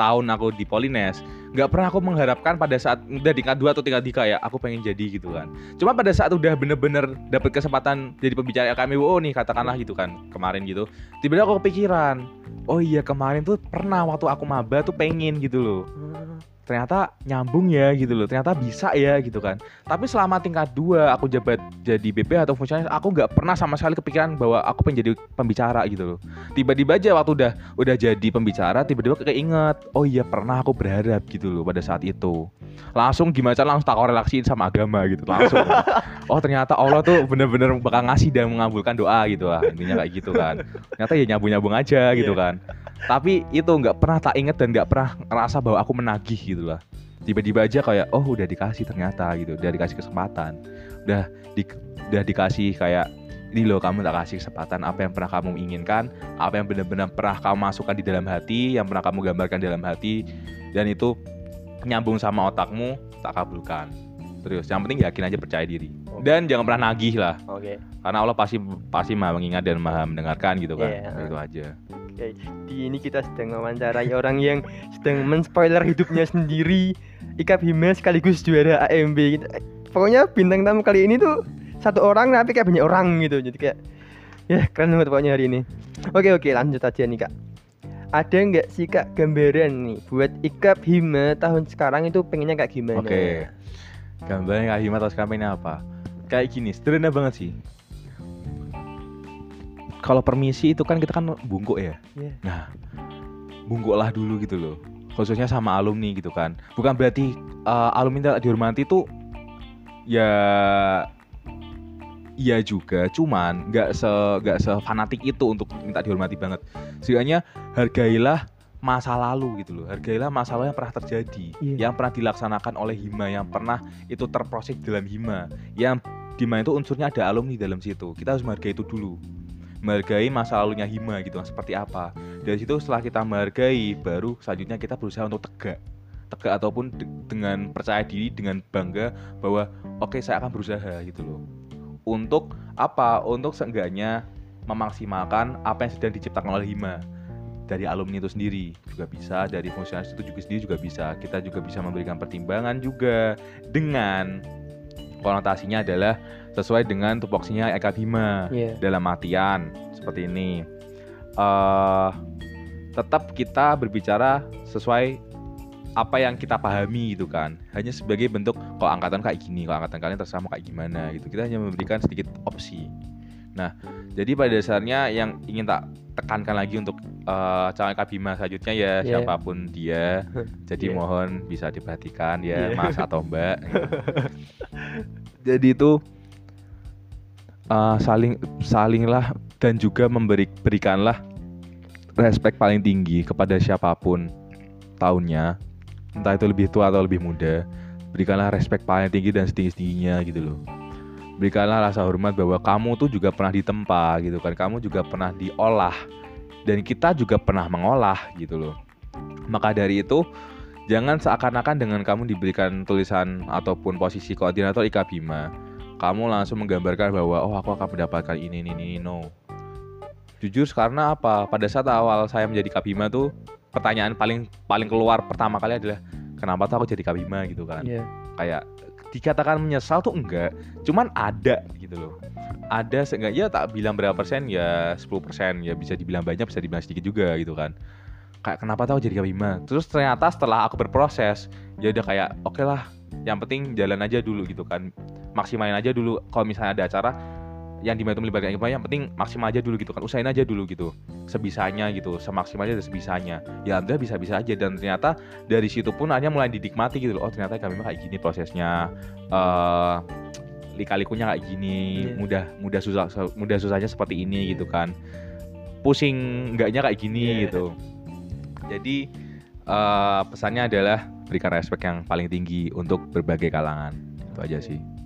tahun aku di Polines nggak pernah aku mengharapkan pada saat udah tingkat dua atau tingkat tiga ya aku pengen jadi gitu kan. Cuma pada saat udah bener-bener dapet kesempatan jadi pembicara KMWO nih katakanlah gitu kan kemarin gitu tiba-tiba aku kepikiran oh iya kemarin tuh pernah waktu aku maba tuh pengen gitu loh ternyata nyambung ya gitu loh ternyata bisa ya gitu kan. Tapi selama tingkat dua aku jabat jadi BP atau fungsionaris aku nggak pernah sama sekali kepikiran bahwa aku pengen jadi pembicara gitu loh. Tiba-tiba aja waktu udah udah jadi pembicara tiba-tiba keinget oh iya pernah aku berharap gitu loh pada saat itu langsung gimana cara langsung tak korelasiin sama agama gitu langsung. Oh ternyata Allah tuh bener-bener bakal ngasih dan mengabulkan doa gitu lah intinya kayak gitu kan. Ternyata ya nyambung-nyambung aja gitu
Iya.
kan. Tapi itu nggak pernah tak inget dan nggak pernah ngerasa bahwa aku menagih gitu lah. Tiba-tiba aja kayak oh udah dikasih ternyata gitu. Udah dikasih kesempatan. Udah di, udah dikasih kayak ini loh kamu tak kasih kesempatan. Apa yang pernah kamu inginkan apa yang benar-benar pernah kamu masukkan di dalam hati yang pernah kamu gambarkan di dalam hati dan itu nyambung sama otakmu tak kabulkan. Terus yang penting yakin aja percaya diri. Dan jangan pernah nagih lah.
Oke.
Karena Allah pasti pasti maha mengingat dan maha mendengarkan gitu kan.
Iya.
itu aja.
Oke, di ini kita sedang mewawancarai orang yang sedang menspoiler hidupnya sendiri. Ika Bima sekaligus juara AMB Pokoknya bintang tamu kali ini tuh satu orang tapi kayak banyak orang gitu. Jadi kayak ya keren banget pokoknya hari ini. Oke oke lanjut aja nih kak Ada nggak sih kak gambaran nih buat Ika Bima tahun sekarang itu pengennya kayak gimana?
Oke. Gambarnya Kak Hima atau sekarang ini apa? Kayak gini, sederhana banget sih. Kalau permisi itu kan kita kan bungkuk ya.
Iya.
Nah, bungkuklah dulu gitu loh. Khususnya sama alumni gitu kan. Bukan berarti uh, alumni tak dihormati tuh ya iya juga cuman nggak se nggak sefanatik itu untuk minta dihormati banget. Setidaknya hargailah masa lalu gitu loh hargailah masa lalu yang pernah terjadi
Iya.
yang pernah dilaksanakan oleh hima yang pernah itu terproses dalam hima. Yang di mana itu unsurnya ada alumni dalam situ kita harus menghargai itu dulu. Menghargai masa lalunya hima gitu seperti apa. Dari situ setelah kita menghargai baru selanjutnya kita berusaha untuk tegak. Tegak ataupun de- dengan percaya diri dengan bangga bahwa oke saya akan berusaha gitu loh untuk apa? Untuk seenggaknya memaksimalkan apa yang sedang diciptakan oleh hima. Dari alumni itu sendiri juga bisa dari fungsionaris itu juga sendiri juga bisa. Kita juga bisa memberikan pertimbangan juga dengan konotasinya adalah sesuai dengan tupoksinya Eka Bima.
Iya.
dalam artian seperti ini. Eh tetap kita berbicara sesuai apa yang kita pahami gitu kan hanya sebagai bentuk kalau angkatan kayak gini kalau angkatan kalian terserah mau kayak gimana gitu kita hanya memberikan sedikit opsi nah jadi pada dasarnya yang ingin tak tekankan lagi untuk eh calon Eka Bima selanjutnya ya
Iya.
siapa pun dia jadi
Iya.
mohon bisa diperhatikan ya
Iya.
mas atau mbak jadi itu uh, saling salinglah dan juga memberi berikanlah respect paling tinggi kepada siapa pun tahunnya entah itu lebih tua atau lebih muda berikanlah respect paling tinggi dan setinggi tingginya gitu loh. Berikanlah rasa hormat bahwa kamu tuh juga pernah ditempa gitu kan kamu juga pernah diolah dan kita juga pernah mengolah gitu loh. Maka dari itu jangan seakan-akan dengan kamu diberikan tulisan ataupun posisi koordinator IKA Bima kamu langsung menggambarkan bahwa oh aku akan mendapatkan ini ini ini no. Jujur karena apa? Pada saat awal saya menjadi kabima tuh pertanyaan paling paling keluar pertama kali adalah kenapa tuh aku jadi kabima gitu kan.
Iya.
kayak dikatakan menyesal tuh enggak cuman ada gitu loh. Ada seenggak ya tak bilang berapa persen ya 10 persen ya bisa dibilang banyak bisa dibilang sedikit juga gitu kan. Kayak kenapa tahu jadi kabima terus ternyata setelah aku berproses ya udah kayak oke lah yang penting jalan aja dulu gitu kan. Maksimalin aja dulu. Kalau misalnya ada acara yang di mana itu melibatkan kabima yang penting maksimal aja dulu gitu kan. Usahain aja dulu gitu. Sebisanya gitu. Semaksimalnya dan sebisanya. Ya anda bisa-bisa aja. Dan ternyata dari situ pun hanya mulai didikmati gitu loh. Oh ternyata kami kayak gini prosesnya. Eh lika-likunya kayak gini.
Iya.
mudah mudah susah mudah susahnya seperti ini gitu kan. Pusing enggaknya kayak gini
Iya.
gitu. Jadi eh pesannya adalah berikan respect yang paling tinggi untuk berbagai kalangan. Itu aja sih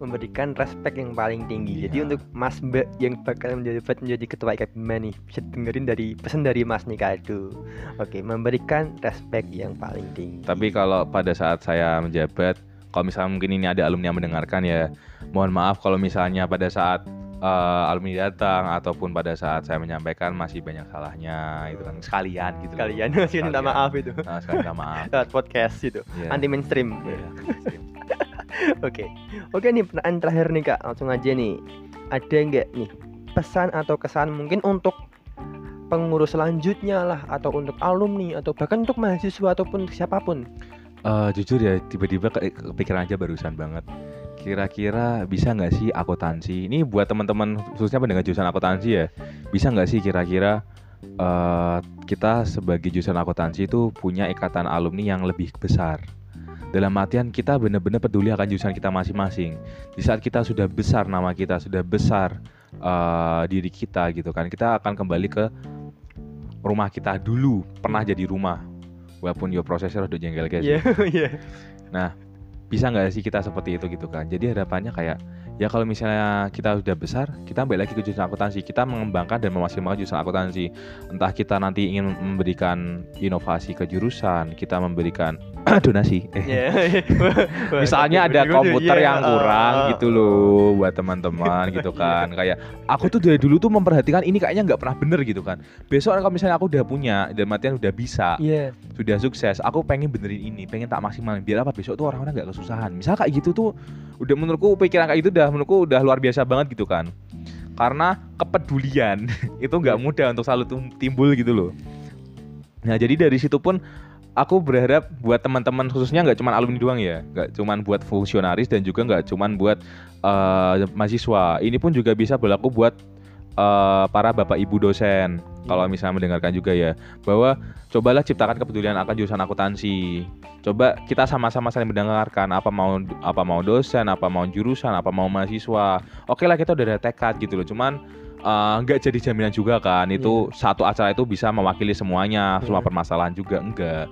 memberikan respect yang paling tinggi. Jadi
Iya.
untuk Mas Mbak yang bakal menjadi menjadi ketua IKBIMA nih bisa dengerin dari pesan dari Mas Nikado. Oke, memberikan respect yang paling tinggi.
Tapi kalau pada saat saya menjabat, kalau misalnya mungkin ini ada alumni yang mendengarkan ya, mohon maaf kalau misalnya pada saat eh, alumni datang ataupun pada saat saya menyampaikan masih banyak salahnya itu kan sekalian gitu. loh.
kalian masih minta
Sekalian.
maaf itu
Nah, sekalian minta maaf.
lewat podcast itu
Iya.
anti mainstream.
Iya.
Oke, oke nih pertanyaan terakhir nih kak, langsung aja nih. Ada nggak nih pesan atau kesan mungkin untuk pengurus selanjutnya lah atau untuk alumni atau bahkan untuk mahasiswa ataupun siapa pun.
Eh, jujur ya tiba-tiba ke- kepikiran aja barusan banget. Kira-kira bisa nggak sih akuntansi? Ini buat teman-teman khususnya pendengar jurusan akuntansi ya. Bisa nggak sih kira-kira eh, kita sebagai jurusan akuntansi itu punya ikatan alumni yang lebih besar? Dalam artian kita benar-benar peduli akan jurusan kita masing-masing. Di saat kita sudah besar nama kita, sudah besar eh, diri kita gitu kan, kita akan kembali ke rumah kita dulu. Pernah jadi rumah, walaupun yo prosesnya udah jengkel guys
Iya, iya.
bisa nggak sih kita seperti itu gitu kan jadi harapannya kayak ya kalau misalnya kita udah besar kita balik lagi ke jurusan akuntansi. Kita mengembangkan dan memaksimalkan jurusan akuntansi. Entah kita nanti ingin memberikan inovasi ke jurusan kita memberikan donasi. Eh
Iya.
misalnya ada komputer
Iya,
yang kurang gitu loh buat teman-teman gitu kan. Kayak aku tuh dari dulu tuh memperhatikan ini kayaknya nggak pernah bener gitu kan. Besok kalau misalnya aku udah punya dan matian udah bisa
Iya.
sudah sukses aku pengen benerin ini pengen tak maksimalin. Biar apa? Besok tuh orang-orang nggak kesusahan. Misal kayak gitu tuh udah menurutku pikiran kayak gitu udah menurutku udah luar biasa banget gitu kan. Karena kepedulian itu nggak mudah untuk selalu timbul gitu loh. Nah jadi dari situ pun aku berharap buat teman-teman khususnya nggak cuma alumni doang ya nggak cuma buat fungsionaris dan juga nggak cuma buat eh, mahasiswa. Ini pun juga bisa berlaku buat eh, para bapak ibu dosen kalau misalnya mendengarkan juga ya bahwa cobalah ciptakan kepedulian akan jurusan akuntansi. Coba kita sama-sama saling mendengarkan apa mau apa mau dosen apa mau jurusan apa mau mahasiswa. Oke lah kita udah ada tekad gitu loh. Cuman eh, nggak jadi jaminan juga kan itu satu acara itu bisa mewakili semuanya semua
Iya.
permasalahan juga enggak.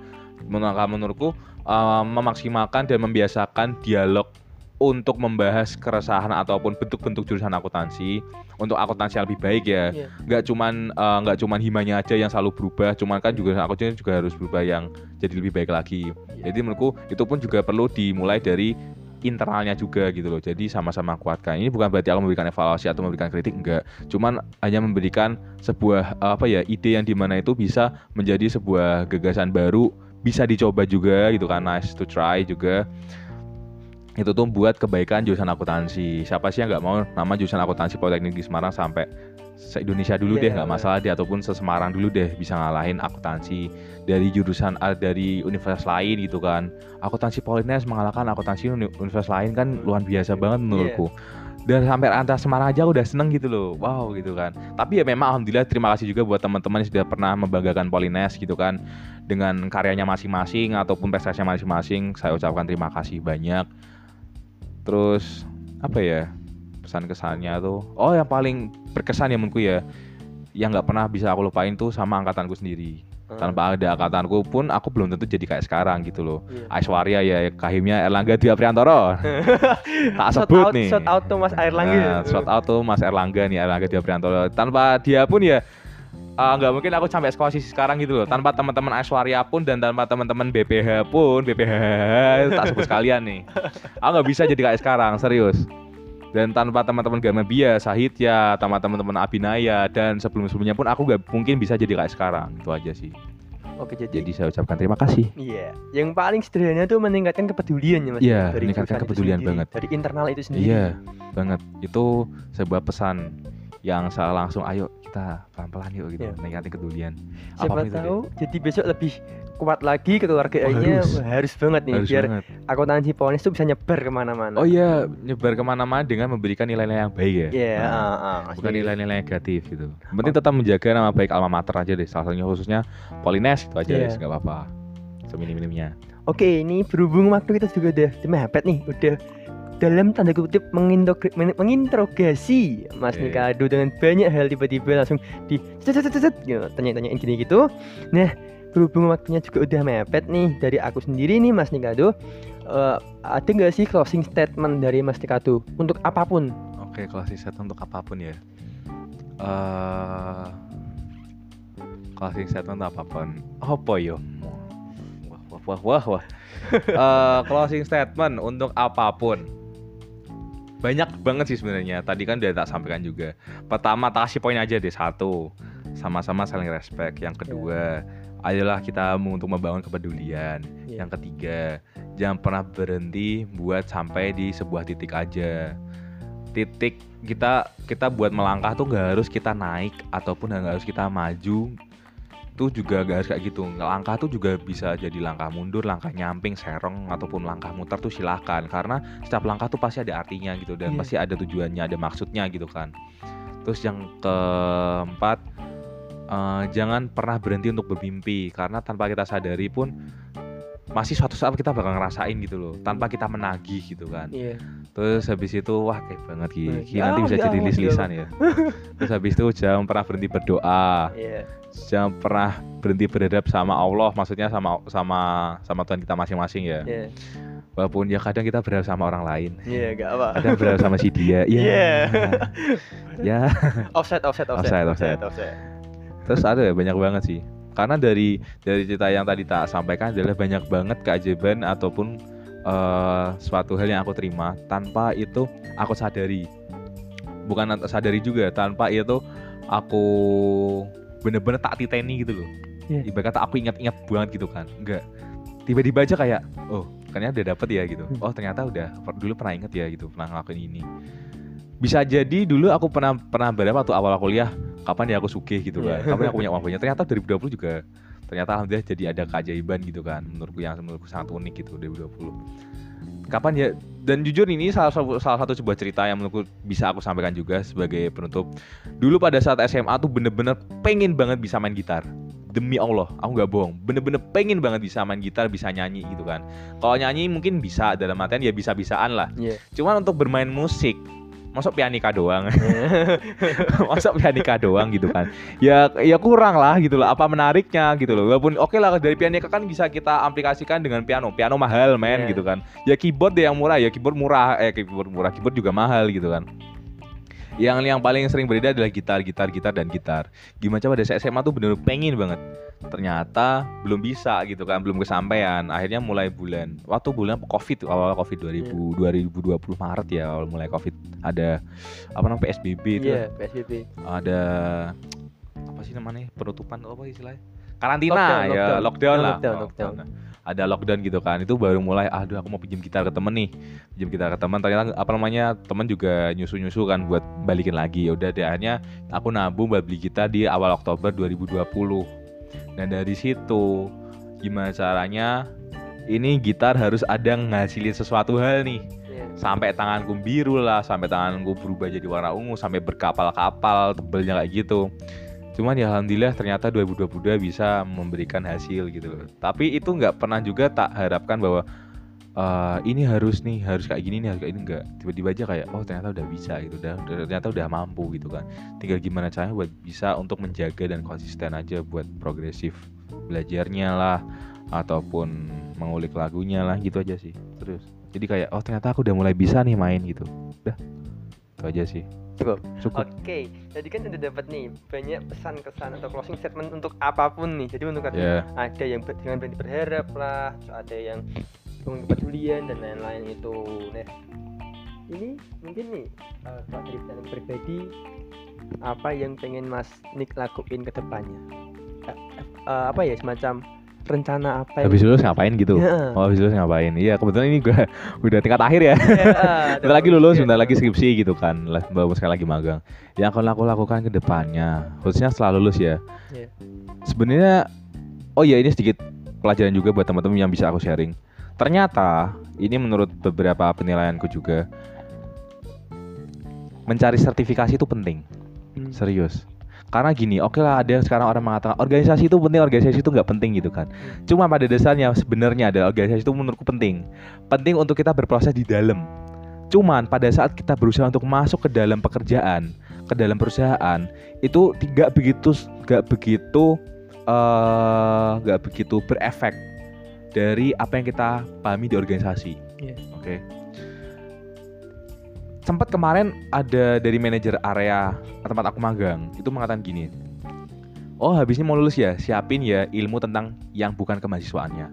Menurut menurutku eh, memaksimalkan dan membiasakan dialog untuk membahas keresahan ataupun bentuk-bentuk jurusan akuntansi untuk akuntansi yang lebih baik ya.
Iya.
nggak cuman nggak cuman himanya aja yang selalu berubah cuman kan juga akuntansi juga harus berubah yang jadi lebih baik lagi. Jadi menurutku itu pun juga perlu dimulai dari internalnya juga gitu loh. Jadi sama-sama kuatkan. Ini bukan berarti aku memberikan evaluasi atau memberikan kritik enggak cuman hanya memberikan sebuah apa ya ide yang di mana itu bisa menjadi sebuah gagasan baru bisa dicoba juga gitu kan. Nice to try juga itu tuh buat kebaikan jurusan akuntansi. Siapa sih yang nggak mau nama jurusan akuntansi Politeknik di Semarang sampai se Indonesia dulu
Iya.
deh nggak masalah deh ataupun se Semarang dulu deh bisa ngalahin akuntansi dari jurusan ah, dari universitas lain gitu kan. Akuntansi Polines mengalahkan akuntansi uni- universitas lain kan luar biasa banget menurutku. Dan sampai antar Semarang aja udah seneng gitu loh wow gitu kan. Tapi ya memang alhamdulillah terima kasih juga buat teman-teman yang sudah pernah membanggakan Polines gitu kan. Dengan karyanya masing-masing ataupun prestasinya masing-masing saya ucapkan terima kasih banyak terus apa ya pesan kesannya tuh oh yang paling berkesan ya menurutku ya yang nggak pernah bisa aku lupain tuh sama angkatanku sendiri
Hmm.
tanpa ada angkatanku pun aku belum tentu jadi kayak sekarang gitu loh
Iya.
Aiswarya ya kahimnya Erlangga Dwi Priantoro tak
Shout
sebut
out,
nih
shout out tuh Mas Airlangga. ya.
Nah, shout out tuh Mas Erlangga nih Erlangga Dwi Priantoro tanpa dia pun ya ah, nggak mungkin aku sampai posisi sekarang gitu loh tanpa teman-teman Aiswarya pun dan tanpa teman-teman BPH pun BPH tak sebut sekalian nih aku nggak bisa jadi kayak sekarang serius dan tanpa teman-teman Gamabia, Sahitya, tanpa teman-teman Abinaya dan sebelum-sebelumnya pun aku nggak mungkin bisa jadi kayak sekarang itu aja sih
Oke, jadi
jadi saya ucapkan terima kasih
Iya, yang paling sederhana tuh meningkatkan kepedulian ya mas.
Iya,
Dari
meningkatkan kepedulian
sendiri,
banget.
Dari internal itu sendiri.
Iya, banget. Itu sebuah pesan yang saya langsung ayo kita pelan-pelan yuk gitu,
Iya.
meningkatkan kepedulian.
Siapa
Apa pun itu
tahu jadi besok lebih kuat lagi kekeluargaannya
harus.
Wah, harus banget nih
Harus
biar
banget.
akuntansi Polnis tuh bisa nyebar ke mana-mana.
Oh iya, nyebar ke mana-mana dengan memberikan nilai-nilai yang baik ya.
Iya,
Nah,
ah, ah,
bukan nilai-nilai negatif gitu. Penting tetap menjaga nama baik alma mater aja deh. Salah satunya khususnya Polines itu aja
Iya.
deh, nggak apa-apa. Seminim-minimnya.
Oke, ini berhubung waktu kita juga udah mepet nih, udah dalam tanda kutip menginterogasi Mas
Oke.
Nikado dengan banyak hal tiba-tiba langsung di gitu, tanya-tanyain gini gitu. Nah, berhubung waktunya juga udah mepet nih dari aku sendiri nih Mas Nikado, eh, ada nggak sih closing statement dari Mas Nikado untuk apa pun?
Oke, closing set untuk apa pun ya. Eh closing statement apa pun. Apa yo? Wah, wah, wah, wah, wah. Eh, closing statement untuk apa pun. Banyak banget sih sebenarnya. Tadi kan udah tak sampaikan juga. Pertama, tak kasih poin aja deh satu. Sama-sama saling respect. Yang kedua, ayolah kita untuk membangun kepedulian.
Iya.
Yang ketiga, jangan pernah berhenti buat sampai di sebuah titik aja. Titik kita kita buat melangkah tuh nggak harus kita naik ataupun nggak harus kita maju. Itu juga nggak harus kayak gitu. Langkah tuh juga bisa jadi langkah mundur, langkah nyamping, serong ataupun langkah muter tuh silahkan. Karena setiap langkah tuh pasti ada artinya gitu dan
Iya.
pasti ada tujuannya, ada maksudnya gitu kan. Terus yang keempat eh, jangan pernah berhenti untuk bermimpi karena tanpa kita sadari pun masih suatu saat kita bakal ngerasain gitu loh tanpa kita menagih gitu kan
Iya.
terus habis itu wah kayak banget Ki,
Baik.
Ki nanti
Ya,
bisa
ya,
jadi lis-lisan ya terus habis itu jangan pernah berhenti berdoa
Iya.
Jangan pernah berhenti berhadap sama Allah maksudnya sama sama sama Tuhan kita masing-masing ya
Iya.
walaupun ya kadang kita berhadap sama orang lain
Iya, enggak apa.
kadang berhadap sama si dia ya
Iya.
ya
Offset, offset,
Offset,
offset,
offset.
offset.
terus ada ya banyak banget sih karena dari dari cerita yang tadi tak sampaikan adalah banyak banget keajaiban ataupun eh, suatu hal yang aku terima tanpa itu aku sadari bukan sadari juga tanpa itu aku bener-bener tak titeni gitu loh.
Iya.
ibarat kata aku ingat-ingat banget gitu kan. Enggak. Tiba-tiba aja kayak oh kayaknya udah dapet ya gitu.
Hmm.
oh ternyata udah dulu pernah inget ya gitu pernah ngelakuin ini. Bisa jadi dulu aku pernah pernah berapa waktu awal kuliah kapan ya aku sugih gitu kan kapan aku punya uang banyak. Ternyata 2020 juga ternyata alhamdulillah jadi ada keajaiban gitu kan. Menurutku yang menurutku sangat unik gitu 2020 kapan ya dan jujur ini salah satu salah satu sebuah cerita yang menurutku bisa aku sampaikan juga sebagai penutup. Dulu pada saat SMA tuh bener-bener pengen banget bisa main gitar. Demi Allah, aku nggak bohong. Bener-bener pengen banget bisa main gitar, bisa nyanyi gitu kan. Kalau nyanyi mungkin bisa dalam artian ya bisa-bisaan lah.
Iya.
Cuman untuk bermain musik, masuk pianika doang. masuk pianika doang gitu kan. Ya ya kurang lah gitu loh. Apa menariknya gitu loh. Walaupun oke lah dari pianika kan bisa kita aplikasikan dengan piano. Piano mahal men
Iya.
gitu kan. Ya keyboard deh yang murah ya keyboard murah eh keyboard murah keyboard juga mahal gitu kan. Yang yang paling sering berbeda adalah gitar, gitar, gitar dan gitar. Gimana coba dari SMA tuh bener pengen banget. Ternyata belum bisa gitu kan, belum kesampaian. Akhirnya mulai bulan waktu bulan Covid awal Covid 2000 2020 Maret ya awal mulai Covid ada apa namanya PSBB itu
Iya, PSBB.
ada apa sih namanya penutupan apa istilahnya karantina
Lockdown,
ya
lockdown.
lockdown, lah.
Lockdown, lockdown.
nah, ada lockdown gitu kan. Itu baru mulai aduh aku mau pinjam gitar ke temen nih. Pinjam gitar ke teman ternyata apa namanya temen juga nyusu nyusu kan buat balikin lagi. Ya udah deh akhirnya aku nabung buat beli gitar di awal Oktober 2020 dan dari situ gimana caranya? Ini gitar harus ada ngasilin sesuatu hal nih.
Iya.
sampai tanganku biru lah, sampai tanganku berubah jadi warna ungu, sampai berkapal-kapal, tebelnya kayak gitu. Cuman ya alhamdulillah ternyata 2022 bisa memberikan hasil gitu loh. Tapi itu nggak pernah juga tak harapkan bahwa eh, ini harus nih, harus kayak gini nih, harus kayak ini enggak. Tiba-tiba aja kayak oh ternyata udah bisa gitu, udah- ternyata udah mampu gitu kan. Tinggal gimana caranya buat bisa untuk menjaga dan konsisten aja buat progresif belajarnya lah ataupun mengulik lagunya lah gitu aja sih. Terus jadi kayak oh ternyata aku udah mulai bisa nih main gitu. Udah. Itu aja sih.
Cukup.
Cukup.
Oke, jadi kan udah dapat nih banyak pesan-kesan atau closing statement untuk apa pun nih. Jadi untuk
Ya.
ada yang ber- jangan berhenti berharap lah, ada yang bangun kepedulian dan lain-lain itu. Nah, ini mungkin nih eh, kalau dari pribadi apa yang pengen Mas Nick lakuin ke depannya? Eh, eh, apa ya semacam rencana apa
Habis lulus ngapain gitu?
Ya.
Oh, habis lulus ngapain? Iya, kebetulan ini gua udah tingkat akhir ya.
Ya,
Bentar lagi lulus,
ya.
bentar lagi skripsi gitu kan. Baru sekali lagi magang. Yang akan aku lakukan ke depannya, khususnya setelah lulus ya.
Iya.
Sebenarnya oh iya ini sedikit pelajaran juga buat teman-teman yang bisa aku sharing. Ternyata ini menurut beberapa penilaianku juga mencari sertifikasi itu penting.
Hmm.
Serius. Karena gini, oke lah ada yang sekarang orang mengatakan organisasi itu penting, organisasi itu nggak penting gitu kan. Cuma pada dasarnya sebenarnya ada organisasi itu menurutku penting. Penting untuk kita berproses di dalam. Cuman pada saat kita berusaha untuk masuk ke dalam pekerjaan, ke dalam perusahaan, itu tidak begitu nggak begitu eh, nggak begitu berefek dari apa yang kita pahami di organisasi.
Iya.
Oke. Sempat kemarin ada dari manajer area tempat aku magang itu mengatakan gini. Oh habisnya mau lulus ya, siapin ya ilmu tentang yang bukan kemahasiswaannya.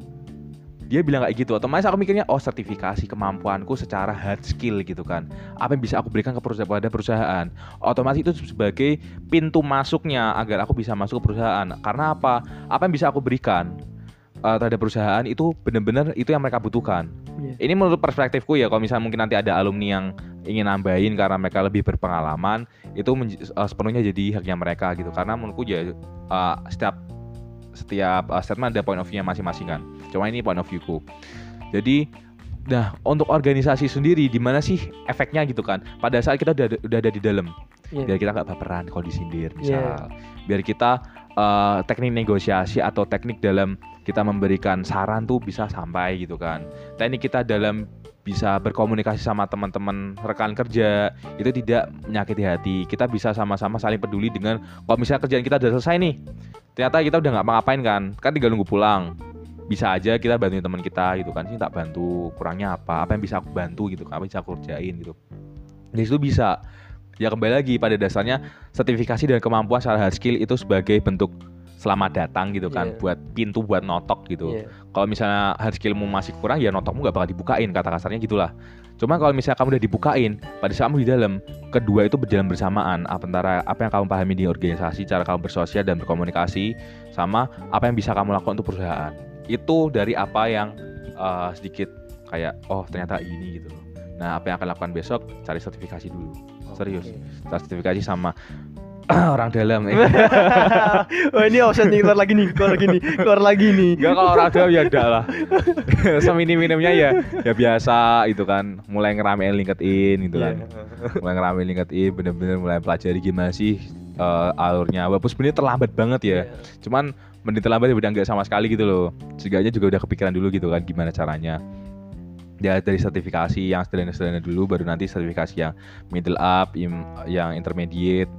Dia bilang kayak gitu, otomatis aku mikirnya oh sertifikasi kemampuanku secara hard skill gitu kan. Apa yang bisa aku berikan ke perusahaan pada perusahaan. Otomatis itu sebagai pintu masuknya agar aku bisa masuk ke perusahaan. Karena apa? Apa yang bisa aku berikan eh, terhadap perusahaan itu benar-benar itu yang mereka butuhkan.
Iya.
Ini menurut perspektifku ya, kalau misalnya mungkin nanti ada alumni yang ingin nambahin karena mereka lebih berpengalaman, itu eh, sepenuhnya jadi haknya mereka gitu. Karena menurutku ya eh, setiap setiap eh, statement ada point of view-nya masing-masing kan. Cuma ini point of view-ku. Jadi Nah, untuk organisasi sendiri di mana sih efeknya gitu kan? Pada saat kita udah, udah ada di dalam,
Iya.
biar kita nggak baperan kalau disindir,
Iya.
misal. Biar kita eh, teknik negosiasi atau teknik dalam kita memberikan saran tuh bisa sampai gitu kan. Teknik kita dalam bisa berkomunikasi sama teman-teman rekan kerja itu tidak menyakiti hati. Kita bisa sama-sama saling peduli dengan kalau misalnya kerjaan kita udah selesai nih, ternyata kita udah nggak ngapain kan, kan tinggal nunggu pulang. Bisa aja kita bantuin teman kita gitu kan, sih tak bantu kurangnya apa, apa yang bisa aku bantu gitu, kan, apa yang bisa aku kerjain gitu. Dari situ bisa. Ya kembali lagi pada dasarnya sertifikasi dan kemampuan secara hard skill itu sebagai bentuk selamat datang gitu kan,
Iya.
buat pintu buat notok gitu.
Iya.
kalau misalnya hard skillmu masih kurang ya notokmu nggak bakal dibukain kata kasarnya gitulah. Cuma kalau misalnya kamu udah dibukain pada saat kamu di dalam kedua itu berjalan bersamaan. Antara apa yang kamu pahami di organisasi cara kamu bersosial dan berkomunikasi sama apa yang bisa kamu lakukan untuk perusahaan. Itu dari apa yang eh, sedikit kayak oh ternyata ini gitu loh. Nah apa yang akan lakukan besok cari sertifikasi dulu. Serius cari sertifikasi sama orang dalam.
oh ini offset nih keluar lagi nih, keluar lagi nih, keluar lagi nih.
Enggak kalau orang dalam ya enggak lah. Seminim-minimnya ya ya biasa itu kan, mulai ngeramein LinkedIn gitu kan.
Iya.
mulai ngeramein LinkedIn bener-bener mulai pelajari gimana sih eh, alurnya. Walaupun sebenarnya terlambat banget ya.
Iya.
Cuman mending terlambat ya udah enggak sama sekali gitu loh. Setidaknya juga udah kepikiran dulu gitu kan gimana caranya. Ya dari sertifikasi yang sederhana-sederhana dulu baru nanti sertifikasi yang middle up, yang intermediate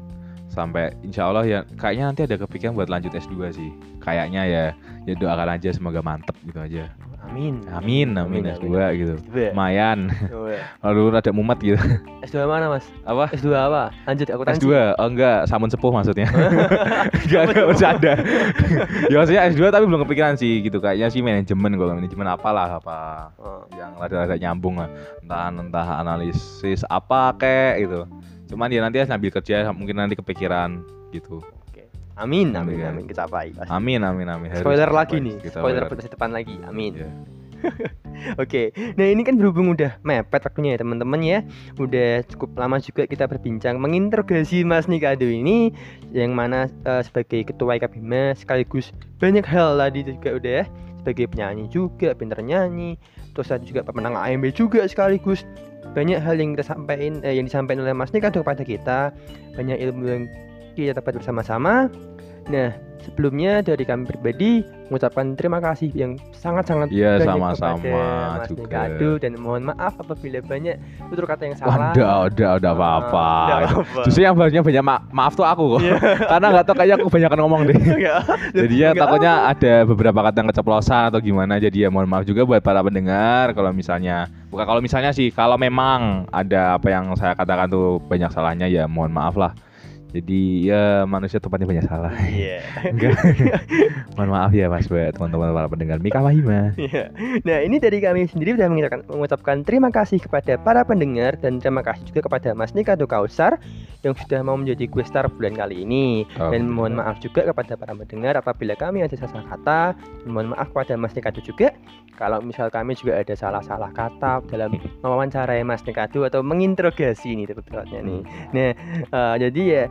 sampai insya Allah ya kayaknya nanti ada kepikiran buat lanjut S2 sih. Kayaknya ya ya doakan aja semoga mantep gitu aja.
Amin.
Amin amin, S2 gitu.
Iya.
Lumayan.
Iya.
Lalu rada mumet gitu.
S2 mana mas?
Apa?
S2 apa? Lanjut aku tanya.
S2, oh enggak, samun sepuh maksudnya Enggak, enggak bercanda Ya maksudnya S2 tapi belum kepikiran sih gitu Kayaknya sih manajemen kalau manajemen apalah apa
Oh.
Yang rada-rada nyambung lah Entah, entah analisis apa kek gitu Cuman ya nanti sambil kerja mungkin nanti kepikiran gitu
Oke. Amin, amin,
Amin.
amin, kecapai. pasti.
Amin, amin, amin Harus
Spoiler lagi nih,
Kita
spoiler masa depan lagi. Amin.
Iya.
Oke, nah ini kan berhubung udah mepet waktunya ya teman-teman ya Udah cukup lama juga kita berbincang menginterogasi Mas Nikado ini Yang mana eh, sebagai ketua IKP Bima sekaligus banyak hal tadi juga udah ya Sebagai penyanyi juga, pinter nyanyi Terus tadi juga pemenang AMB juga sekaligus Banyak hal yang kita sampaikan, eh, yang disampaikan oleh Mas Nikado kepada kita. Banyak ilmu yang kita dapat bersama-sama Nah, sebelumnya dari kami pribadi mengucapkan terima kasih yang sangat-sangat
Iya,
banyak
sama-sama
kepada Mas
juga.
Nikado dan mohon maaf apabila banyak tutur kata yang salah.
Udah, udah, udah apa-apa. Justru yang harusnya banyak ma- maaf tuh aku kok
Iya.
Karena nggak tau kayaknya aku banyak ngomong deh. Jadi ya takutnya ada beberapa kata yang keceplosan atau gimana jadi ya mohon maaf juga buat para pendengar kalau misalnya bukan kalau misalnya sih kalau memang ada apa yang saya katakan tuh banyak salahnya ya mohon maaf lah. Jadi ya manusia tempatnya banyak salah.
Iya.
Enggak. mohon maaf ya Mas buat teman-teman para pendengar Mika Mahima.
Iya. Nah, ini dari kami sendiri sudah mengucapkan, mengucapkan terima kasih kepada para pendengar dan terima kasih juga kepada Mas Nikado Kausar yang sudah mau menjadi gue star bulan kali ini. Dan
Oke.
mohon maaf juga kepada para pendengar apabila kami ada salah kata. Dan mohon maaf kepada Mas Nikado juga kalau misal kami juga ada salah-salah kata dalam mewawancarai Mas Nikado atau menginterogasi ini tepatnya nih. Nah, eh, jadi ya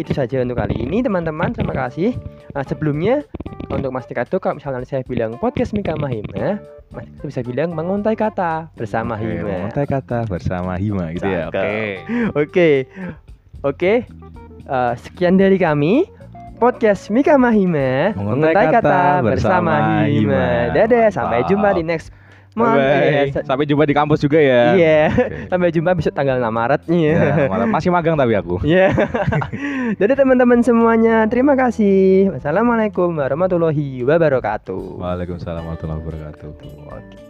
itu saja untuk kali ini teman-teman. Terima kasih. Nah, sebelumnya untuk Mas Nikado kalau misalnya saya bilang podcast Mika Mahima, Mas Nikado bisa bilang menguntai kata bersama
Oke,
Hima.
mengontai kata bersama Hima gitu ya. Oke.
Oke, oke. Eh, sekian dari kami. Podcast Mika Mahima
Menguntai kata bersama Hima.
Dadah, sampai
Mantap.
jumpa di next month.
Bye.
Sa-
Sampai jumpa di kampus juga ya.
Iya,
Oke.
sampai jumpa besok tanggal 6 Maret nih.
Ya, malah masih magang tapi aku.
Iya. Jadi teman-teman semuanya, terima kasih. Wassalamualaikum warahmatullahi wabarakatuh.
Waalaikumsalam warahmatullahi wabarakatuh.
Oke.